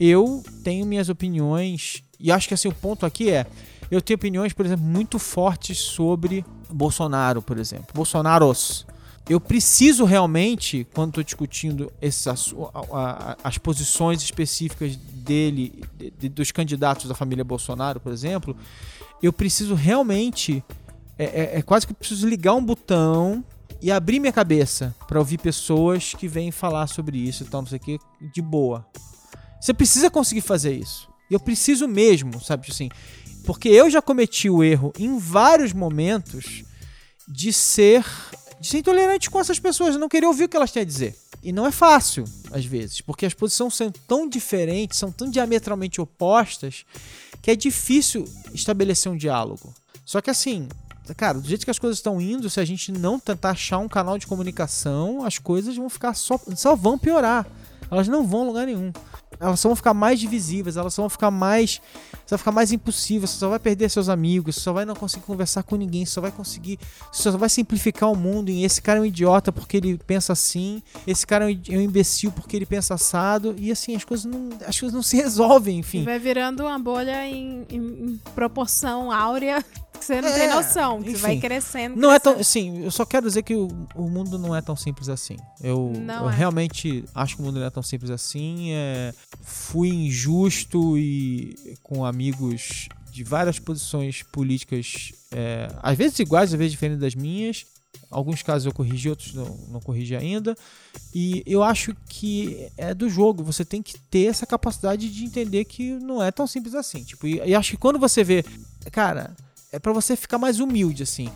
eu tenho minhas opiniões e acho que assim o ponto aqui é eu tenho opiniões, por exemplo, muito fortes sobre Bolsonaro, por exemplo. Bolsonaros. Eu preciso realmente, quando estou discutindo esses, as posições específicas dele, de- dos candidatos da família Bolsonaro, por exemplo, eu preciso realmente. É, é- é quase que eu preciso ligar um botão e abrir minha cabeça para ouvir pessoas que vêm falar sobre isso e tal, não sei o que, de boa. Você precisa conseguir fazer isso. Eu preciso mesmo, sabe, assim. Porque eu já cometi o erro em vários momentos de ser, de ser intolerante com essas pessoas, eu não querer ouvir o que elas têm a dizer. E não é fácil, às vezes, porque as posições são tão diferentes, são tão diametralmente opostas, que é difícil estabelecer um diálogo. Só que assim, cara, do jeito que as coisas estão indo, se a gente não tentar achar um canal de comunicação, as coisas vão ficar só, só vão piorar. Elas não vão a lugar nenhum. Elas vão ficar mais divisivas, elas vão ficar mais. Você vai ficar mais impossível, você só vai perder seus amigos, você só vai não conseguir conversar com ninguém, você só vai conseguir. Você só vai simplificar o mundo em esse cara é um idiota porque ele pensa assim, esse cara é um é imbecil porque ele pensa assado, e assim, as coisas não, as coisas não se [laughs] resolvem, enfim. vai virando uma bolha em, em- em proporção áurea que você não É, tem noção. Que enfim. vai crescendo. Não é tão. crescendo. Assim, eu só quero dizer que o, o mundo não é tão simples assim. Eu, eu é. realmente acho que o mundo não é tão simples assim. É, fui injusto e com amigos de várias posições políticas, é, às vezes iguais, às vezes diferentes das minhas. Alguns casos eu corrigi, outros não, não corrigi ainda. E eu acho que é do jogo. Você tem que ter essa capacidade de entender que não é tão simples assim. Tipo, e, e acho que quando você vê. Cara, é pra você ficar mais humilde, assim.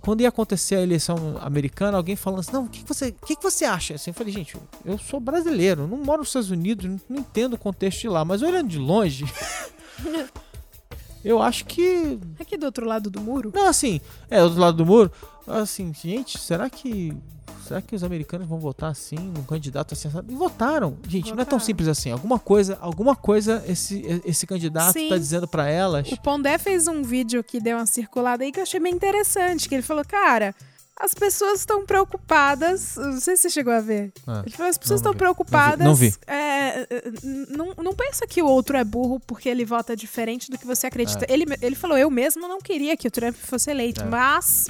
Quando ia acontecer a eleição americana, alguém falando assim, não, o que, que você, o que, que você acha? Assim, eu falei, gente, eu sou brasileiro, não moro nos Estados Unidos, não, não entendo o contexto de lá, mas olhando de longe, [laughs] eu acho que Aqui do outro lado do muro. não, assim, é, do outro lado do muro, assim, gente, será que. Será que os americanos vão votar assim, num candidato assim? E votaram. Gente, não é tão Votaram. simples assim. Alguma coisa, alguma coisa esse, esse candidato Sim. tá dizendo pra elas. O Pondé fez um vídeo que deu uma circulada aí que eu achei bem interessante. Que ele falou, cara, as pessoas estão preocupadas. Não sei se você chegou a ver. Ah, Ele falou, as pessoas não estão vi. preocupadas. Não vi. é, é, não, não pensa que o outro é burro porque ele vota diferente do que você acredita. Ele, ele falou, eu mesmo não queria que o Trump fosse eleito, É. mas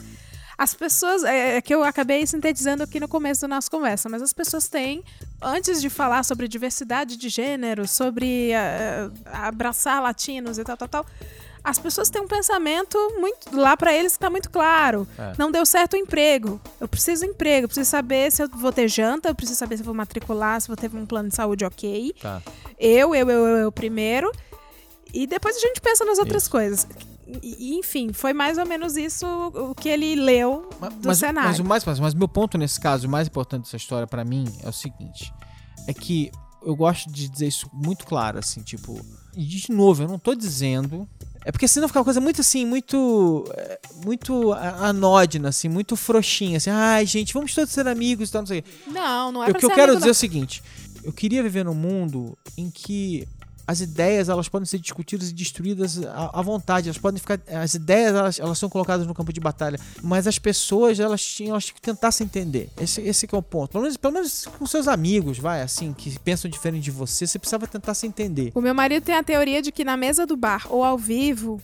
as pessoas. É, é que eu acabei sintetizando aqui no começo da nossa conversa, mas as pessoas têm, antes de falar sobre diversidade de gênero, sobre ah, abraçar latinos e tal, tal, tal. As pessoas têm um pensamento muito lá pra eles que tá muito claro. É. Não deu certo o emprego. Eu preciso de emprego, eu preciso saber se eu vou ter janta, eu preciso saber se eu vou matricular, se eu vou ter um plano de saúde ok. Tá. Eu, eu, eu, eu, eu primeiro. E depois a gente pensa nas outras coisas. E, enfim, foi mais ou menos isso o que ele leu Mas, do mas- cenário. mas o mais, mas, mas meu ponto nesse caso, o mais importante dessa história pra mim é o seguinte: é que eu gosto de dizer isso muito claro, assim, tipo, e de novo, eu não tô dizendo. É porque senão fica uma coisa muito assim, muito. é, muito anódina, assim, muito frouxinha, assim, ai, gente, vamos todos ser amigos e tal, não sei o quê. Não, não é o que eu quero dizer é o seguinte: eu queria viver num mundo em que as ideias elas podem ser discutidas e destruídas à, vontade. Elas podem ficar, as ideias elas, elas são colocadas no campo de batalha, mas as pessoas elas tinham, elas tinham que tentar se entender. Esse, esse que é o ponto. Pelo menos, pelo menos com seus amigos, vai assim, que pensam diferente de você, você precisava tentar se entender. O meu marido tem a teoria de que na mesa do bar ou ao vivo,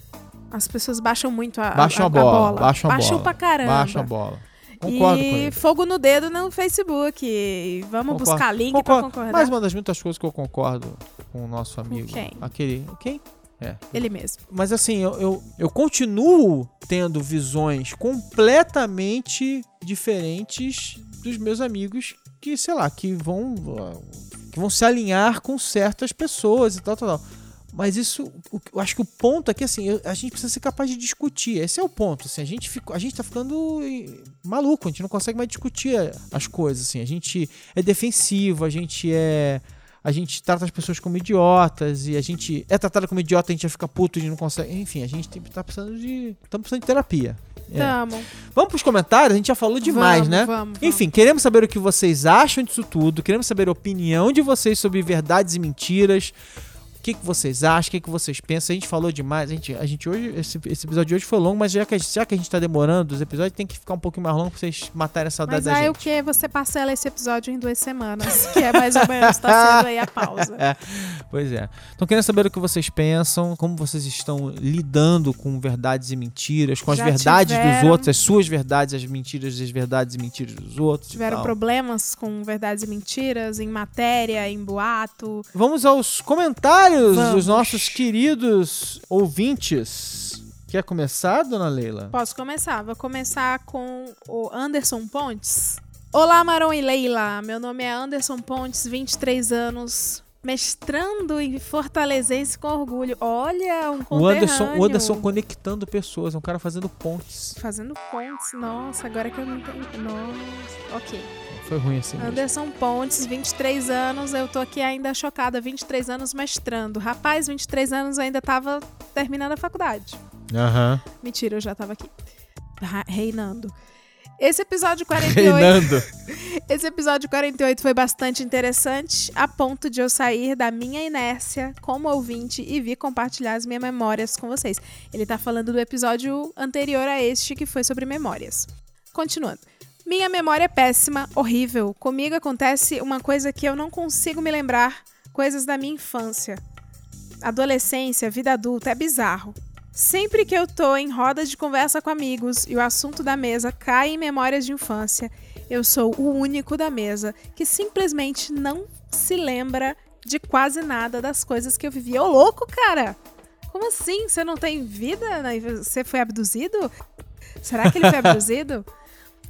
as pessoas baixam muito a, Baixam a, a, bola, baixam a bola. pra caramba. Baixam a bola. Concordo e com ele. fogo no dedo no Facebook. Vamos Concordo. buscar link Concordo. pra concordar. Mais uma das muitas coisas que eu concordo com o nosso amigo. quem? Aquele. Quem? Ele mesmo. Mas assim, eu, eu, eu continuo tendo visões completamente diferentes dos meus amigos que, sei lá, que vão, que vão se alinhar com certas pessoas e tal, tal, tal. Mas isso, eu acho que o ponto aqui, assim, eu- a gente precisa ser capaz de discutir. Esse é o ponto, assim, a gente, fica, a gente tá ficando eh, maluco, a gente não consegue mais discutir as coisas, assim. A gente é defensivo, a gente é... A gente trata as pessoas como idiotas e a gente é tratado como idiota, a gente já fica puto e não consegue. Enfim, a gente tem, tá precisando de. Estamos precisando de terapia. É. Tamo. Vamos pros comentários? A gente já falou demais, Vamos, né? vamos, vamos. Enfim, queremos saber o que vocês acham disso tudo, queremos saber a opinião de vocês sobre verdades e mentiras. O que, que vocês acham? O que, que vocês pensam? A gente falou demais. A gente, a gente hoje, esse, esse episódio de hoje foi longo, mas já que, a gente- já que a gente tá demorando, os episódios tem que ficar um pouquinho mais longo pra vocês matarem a saudade Mas da aí gente. o que? Você parcela esse episódio em duas semanas, que é mais ou menos, tá sendo aí a pausa. [laughs] Pois é. Então, querendo saber o que vocês pensam, como vocês estão lidando com verdades e mentiras, com as Já verdades dos tiveram- outros, as suas verdades, as mentiras, as verdades e mentiras dos outros. Tiveram problemas com verdades e mentiras em matéria, em boato. Vamos aos comentários Vamos. dos nossos queridos ouvintes. Quer começar, dona Leila? Posso começar? Vou começar com o Anderson Pontes. Olá, Maron e Leila. Meu nome é Anderson Pontes, 23 anos, mestrando em Fortalezense com orgulho. Olha, um O Anderson, conterrâneo. o Anderson conectando pessoas, é um cara fazendo pontes. Fazendo pontes. Nossa, agora que eu não entendi. Nossa, ok. Foi ruim assim. mesmo. Anderson Pontes, 23 anos. Eu tô aqui ainda chocada. 23 anos mestrando. Rapaz, 23 anos ainda tava terminando a faculdade. Aham. Mentira, eu já tava aqui. Reinando. Esse episódio 48. Reinando. [laughs] Esse episódio 48 foi bastante interessante, a ponto de eu sair da minha inércia como ouvinte e vir compartilhar as minhas memórias com vocês. Ele tá falando do episódio anterior a este, que foi sobre memórias. Continuando. Minha memória é péssima, horrível. Comigo acontece uma coisa que eu não consigo me lembrar, coisas da minha infância. Adolescência, vida adulta, é bizarro. Sempre que eu tô em roda de conversa com amigos e o assunto da mesa cai em memórias de infância, eu sou o único da mesa que simplesmente não se lembra de quase nada das coisas que eu vivi. Ô, louco, cara! Como assim? Você não tem vida? Você foi abduzido? Será que ele foi [laughs] abduzido?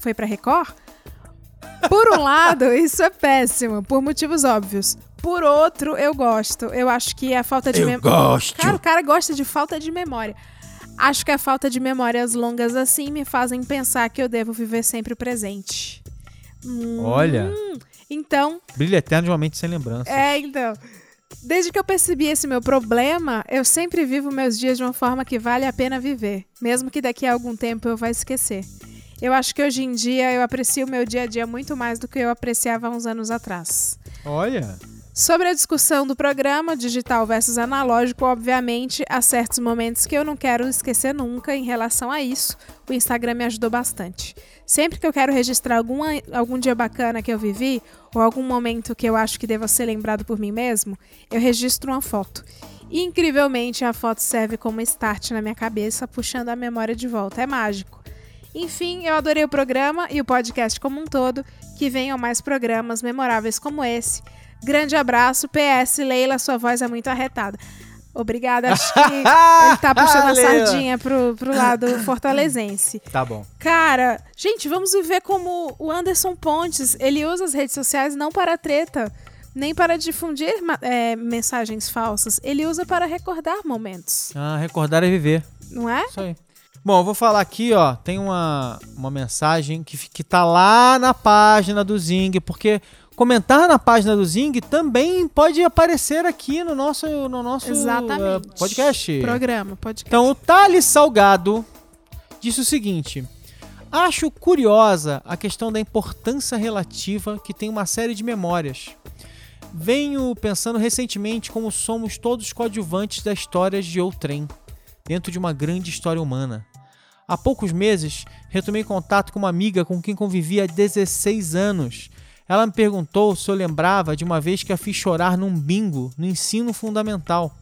Foi pra Record? Por um lado, [laughs] isso é péssimo, por motivos óbvios. Por outro, eu gosto. Eu acho que a falta de memória. gosto. Cara, o cara gosta de falta de memória. Acho que a falta de memórias longas assim me fazem pensar que eu devo viver sempre o presente. Hum, Olha, Então, brilho eterno de uma mente sem lembrança. é, então. Desde que eu percebi esse meu problema, eu sempre vivo meus dias de uma forma que vale a pena viver, mesmo que daqui a algum tempo eu vá esquecer. Eu acho que hoje em dia eu aprecio o meu dia a dia muito mais do que eu apreciava há uns anos atrás. Olha. Sobre a discussão do programa, digital versus analógico, obviamente, há certos momentos que eu não quero esquecer nunca em relação a isso. O Instagram me ajudou bastante. Sempre que eu quero registrar alguma, algum dia bacana que eu vivi, ou algum momento que eu acho que deva ser lembrado por mim mesmo, eu registro uma foto. E, incrivelmente, a foto serve como start na minha cabeça, puxando a memória de volta. É mágico. Enfim, eu adorei o programa e o podcast como um todo. Que venham mais programas memoráveis como esse. Grande abraço. PS, Leila, sua voz é muito arretada. Obrigada, acho que [laughs] ele tá puxando a sardinha pro, pro lado [laughs] fortalezense. Tá bom. Cara, gente, vamos viver como o Anderson Pontes. Ele usa as redes sociais não para treta, nem para difundir é, mensagens falsas. Ele usa para recordar momentos, Ah, recordar é viver. não é? Isso aí. Bom, eu vou falar aqui, ó. Tem uma, uma mensagem que, que tá lá na página do Zing, porque comentar na página do Zing também pode aparecer aqui no nosso, no nosso Exatamente. eh, podcast. Programa, podcast. Então, o Thales Salgado disse o seguinte: Acho curiosa a questão da importância relativa que tem uma série de memórias. Venho pensando recentemente como somos todos coadjuvantes da história de outrem, dentro de uma grande história humana. Há poucos meses, retomei contato com uma amiga com quem convivia há 16 anos. Ela me perguntou se eu lembrava de uma vez que a fiz chorar num bingo no ensino fundamental.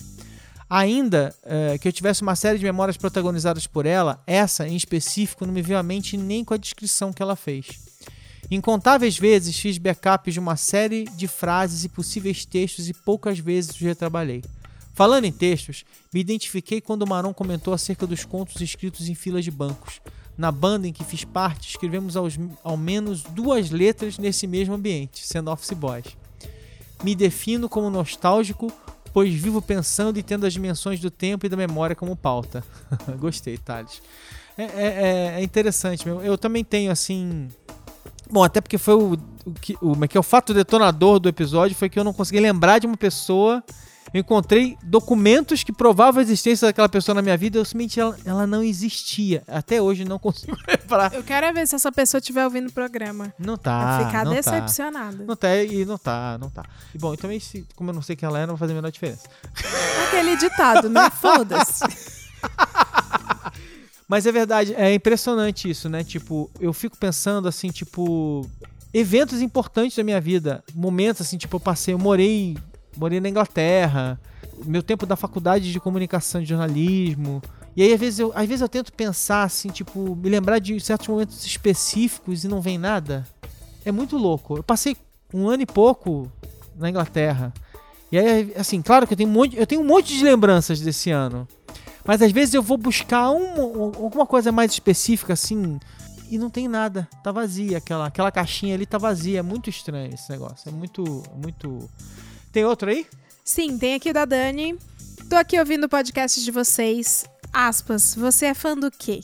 Ainda eh, que eu tivesse uma série de memórias protagonizadas por ela, essa em específico não me veio à mente nem com a descrição que ela fez. Incontáveis vezes fiz backups de uma série de frases e possíveis textos e poucas vezes os retrabalhei. Falando em textos, me identifiquei quando o Maron comentou acerca dos contos escritos em filas de bancos. Na banda em que fiz parte, escrevemos aos- ao menos duas letras nesse mesmo ambiente, sendo office boys. Me defino como nostálgico, pois vivo pensando e tendo as dimensões do tempo e da memória como pauta. [laughs] Gostei, Thales. É, é- é- é interessante mesmo. Eu também tenho, assim. Bom, até porque foi o, o, que, o, é é, o fato detonador do episódio foi que eu não consegui lembrar de uma pessoa. Eu encontrei documentos que provavam a existência daquela pessoa na minha vida. Eu simplesmente ela, ela não existia. Até hoje não consigo [laughs] lembrar. Eu quero é ver se essa pessoa estiver ouvindo o programa. Não tá. ficar não tá. decepcionada. Não tá, e não tá, não tá. E bom, e também, se, como eu não sei quem ela é, não vai fazer a menor diferença. [laughs] Aquele ditado, né? [laughs] Foda-se. Mas é verdade, é impressionante isso, né? Tipo, eu fico pensando assim, tipo, eventos importantes da minha vida, momentos assim, tipo, eu passei, eu morei, morei na Inglaterra, meu tempo da faculdade de comunicação e jornalismo. E aí às vezes eu, às vezes eu tento pensar assim, tipo, me lembrar de certos momentos específicos e não vem nada. É muito louco. Eu passei um ano e pouco na Inglaterra. E aí, assim, claro que eu tenho um monte, eu tenho um monte de lembranças desse ano. Mas às vezes eu vou buscar um- um- alguma coisa mais específica, assim, e não tem nada. Tá vazia. Aquela, aquela caixinha ali tá vazia. É muito estranho esse negócio. É muito. muito. Tem outro aí? Sim, tem aqui da Dani. Tô aqui ouvindo o podcast de vocês. Aspas, você é fã do quê?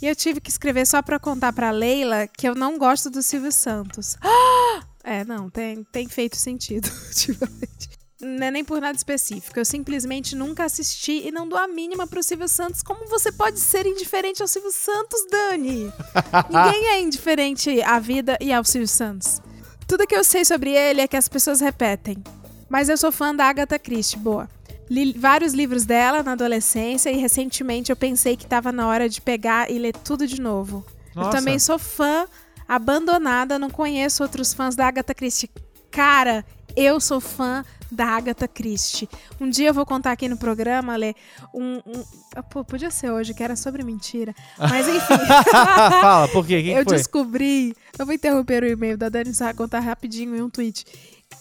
E eu tive que escrever só pra contar pra Leila que eu não gosto do Silvio Santos. [gasps] É, não, tem, tem feito sentido, [laughs] ultimamente. Não é nem por nada específico. Eu simplesmente nunca assisti e não dou a mínima pro Silvio Santos. Como você pode ser indiferente ao Silvio Santos, Dani? [laughs] Ninguém é indiferente à vida e ao Silvio Santos. Tudo que eu sei sobre ele é que as pessoas repetem. Mas eu sou fã da Agatha Christie, boa. Li vários livros dela na adolescência e recentemente eu pensei que tava na hora de pegar e ler tudo de novo. Eu Nossa. também sou fã abandonada, não conheço outros fãs da Agatha Christie. Cara, eu sou fã da Agatha Christie. Um dia eu vou contar aqui no programa, Lê, um, um- ah, Pô, podia ser hoje, que era sobre mentira. Mas [laughs] enfim. Fala, por quê? O que, que eu foi? descobri. Eu vou interromper o e-mail da Dani só contar rapidinho em um tweet.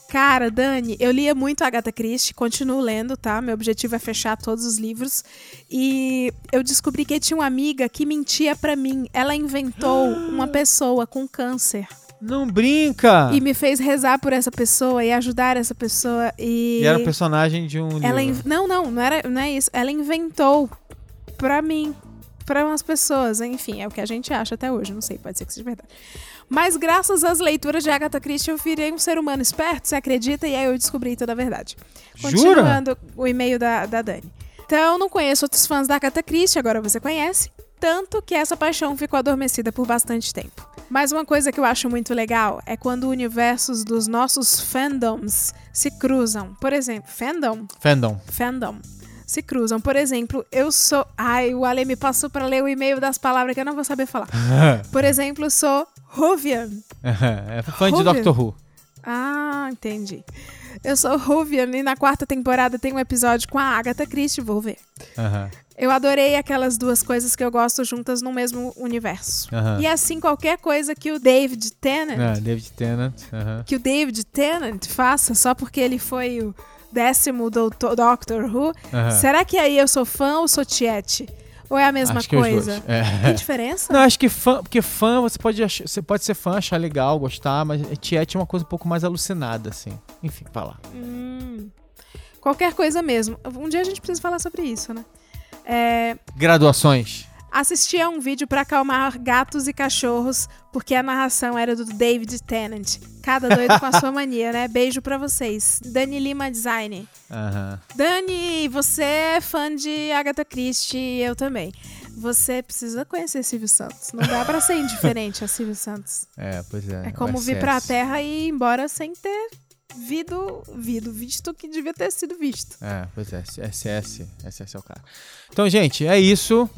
Cara, Dani, eu lia muito a Agatha Christie, continuo lendo, tá? Meu objetivo é fechar todos os livros. E eu descobri que tinha uma amiga que mentia pra mim. Ela inventou [gasps] uma pessoa com câncer Não brinca! e me fez rezar por essa pessoa e ajudar essa pessoa. E, E era um personagem de um ela livro. inv- não, não, não era, não é isso. Ela inventou pra mim, pra umas pessoas, enfim, é o que a gente acha até hoje, não sei, pode ser que seja verdade. Mas graças às leituras de Agatha Christie eu virei um ser humano esperto, você acredita? E aí eu descobri toda a verdade. Jura? Continuando o e-mail da, da Dani. Então, não conheço outros fãs da Agatha Christie, agora você conhece. Tanto que essa paixão ficou adormecida por bastante tempo. Mas uma coisa que eu acho muito legal é quando universos dos nossos fandoms se cruzam. Por exemplo, fandom? Fandom. Fandom. Se cruzam. Por exemplo, eu sou. Ai, o Ale me passou pra ler o e-mail das palavras que eu não vou saber falar. [laughs] Por exemplo, eu sou Ruvian. [laughs] é fã de. Doctor Who. Ah, entendi. Eu sou Ruvian e na quarta temporada tem um episódio com a Agatha Christie, vou ver. Aham, Eu adorei aquelas duas coisas que eu gosto juntas no mesmo universo. aham. E assim, qualquer coisa que o David Tennant Ah, David Tennant. aham. que o David Tennant faça só porque ele foi o décimo doutor, Doctor Who, Aham. será que aí eu sou fã ou sou tiete? Ou é a mesma Acho que coisa? dois. É. Tem diferença? Não, acho que fã, porque fã você pode, ach- você pode ser fã, achar legal, gostar, mas Tiete é uma coisa um pouco mais alucinada, assim. Enfim, fala. Hum, qualquer coisa mesmo. Um dia a gente precisa falar sobre isso, né? É, Graduações. Assisti a um vídeo pra acalmar gatos e cachorros, porque a narração era do David Tennant. Cada doido com a sua [laughs] mania, né? Beijo pra vocês. Dani Lima Design. Aham. Dani, você é fã de Agatha Christie, eu também. Você precisa conhecer Silvio Santos. Não dá pra ser indiferente a [laughs] Silvio Santos. É, pois é. É como vir pra Terra e ir embora sem ter vido, vido, visto que devia ter sido visto. É, pois é. SS. SS é o cara. Então, gente, é isso.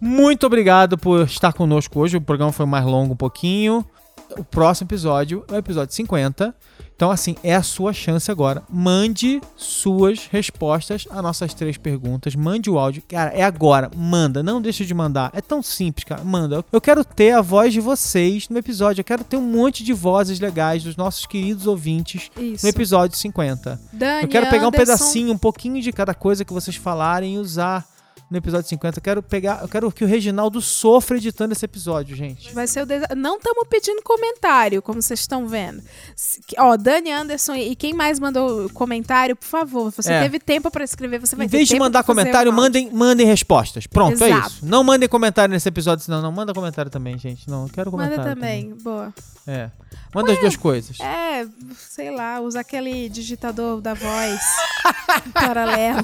Muito obrigado por estar conosco hoje. O programa foi mais longo um pouquinho. O próximo episódio é o episódio 50. Então, assim, é a sua chance agora. Mande suas respostas às nossas três perguntas. Mande o áudio. Cara, é agora. Manda. Não deixe de mandar. É tão simples, cara. Manda. Eu quero ter a voz de vocês no episódio. Eu quero ter um monte de vozes legais dos nossos queridos ouvintes Isso. no episódio 50. Dani, Eu quero pegar um Anderson, pedacinho, um pouquinho de cada coisa que vocês falarem e usar no episódio 50. Eu quero pegar, eu quero que o Reginaldo sofra editando esse episódio, gente. Vai ser o desa- Não estamos pedindo comentário, como vocês estão vendo. Ó, Dani Anderson e quem mais mandou comentário, por favor. Você É. teve tempo pra escrever, você vai Em vez de mandar comentário, um mandem, mandem respostas. Pronto, é Exato. isso. Não mandem comentário nesse episódio, senão não. Manda comentário também, gente. Não, eu quero Manda comentário também, boa. É. Manda as duas coisas. É, sei lá, usa aquele digitador da voz [laughs] paralelo.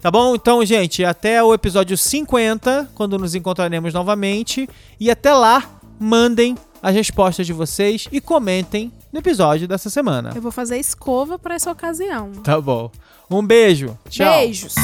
Tá bom? Então, gente, até o episódio 50, quando nos encontraremos novamente. E até lá, mandem as respostas de vocês e comentem no episódio dessa semana. Eu vou fazer escova pra essa ocasião. Tá bom. Um beijo. Tchau. Beijos.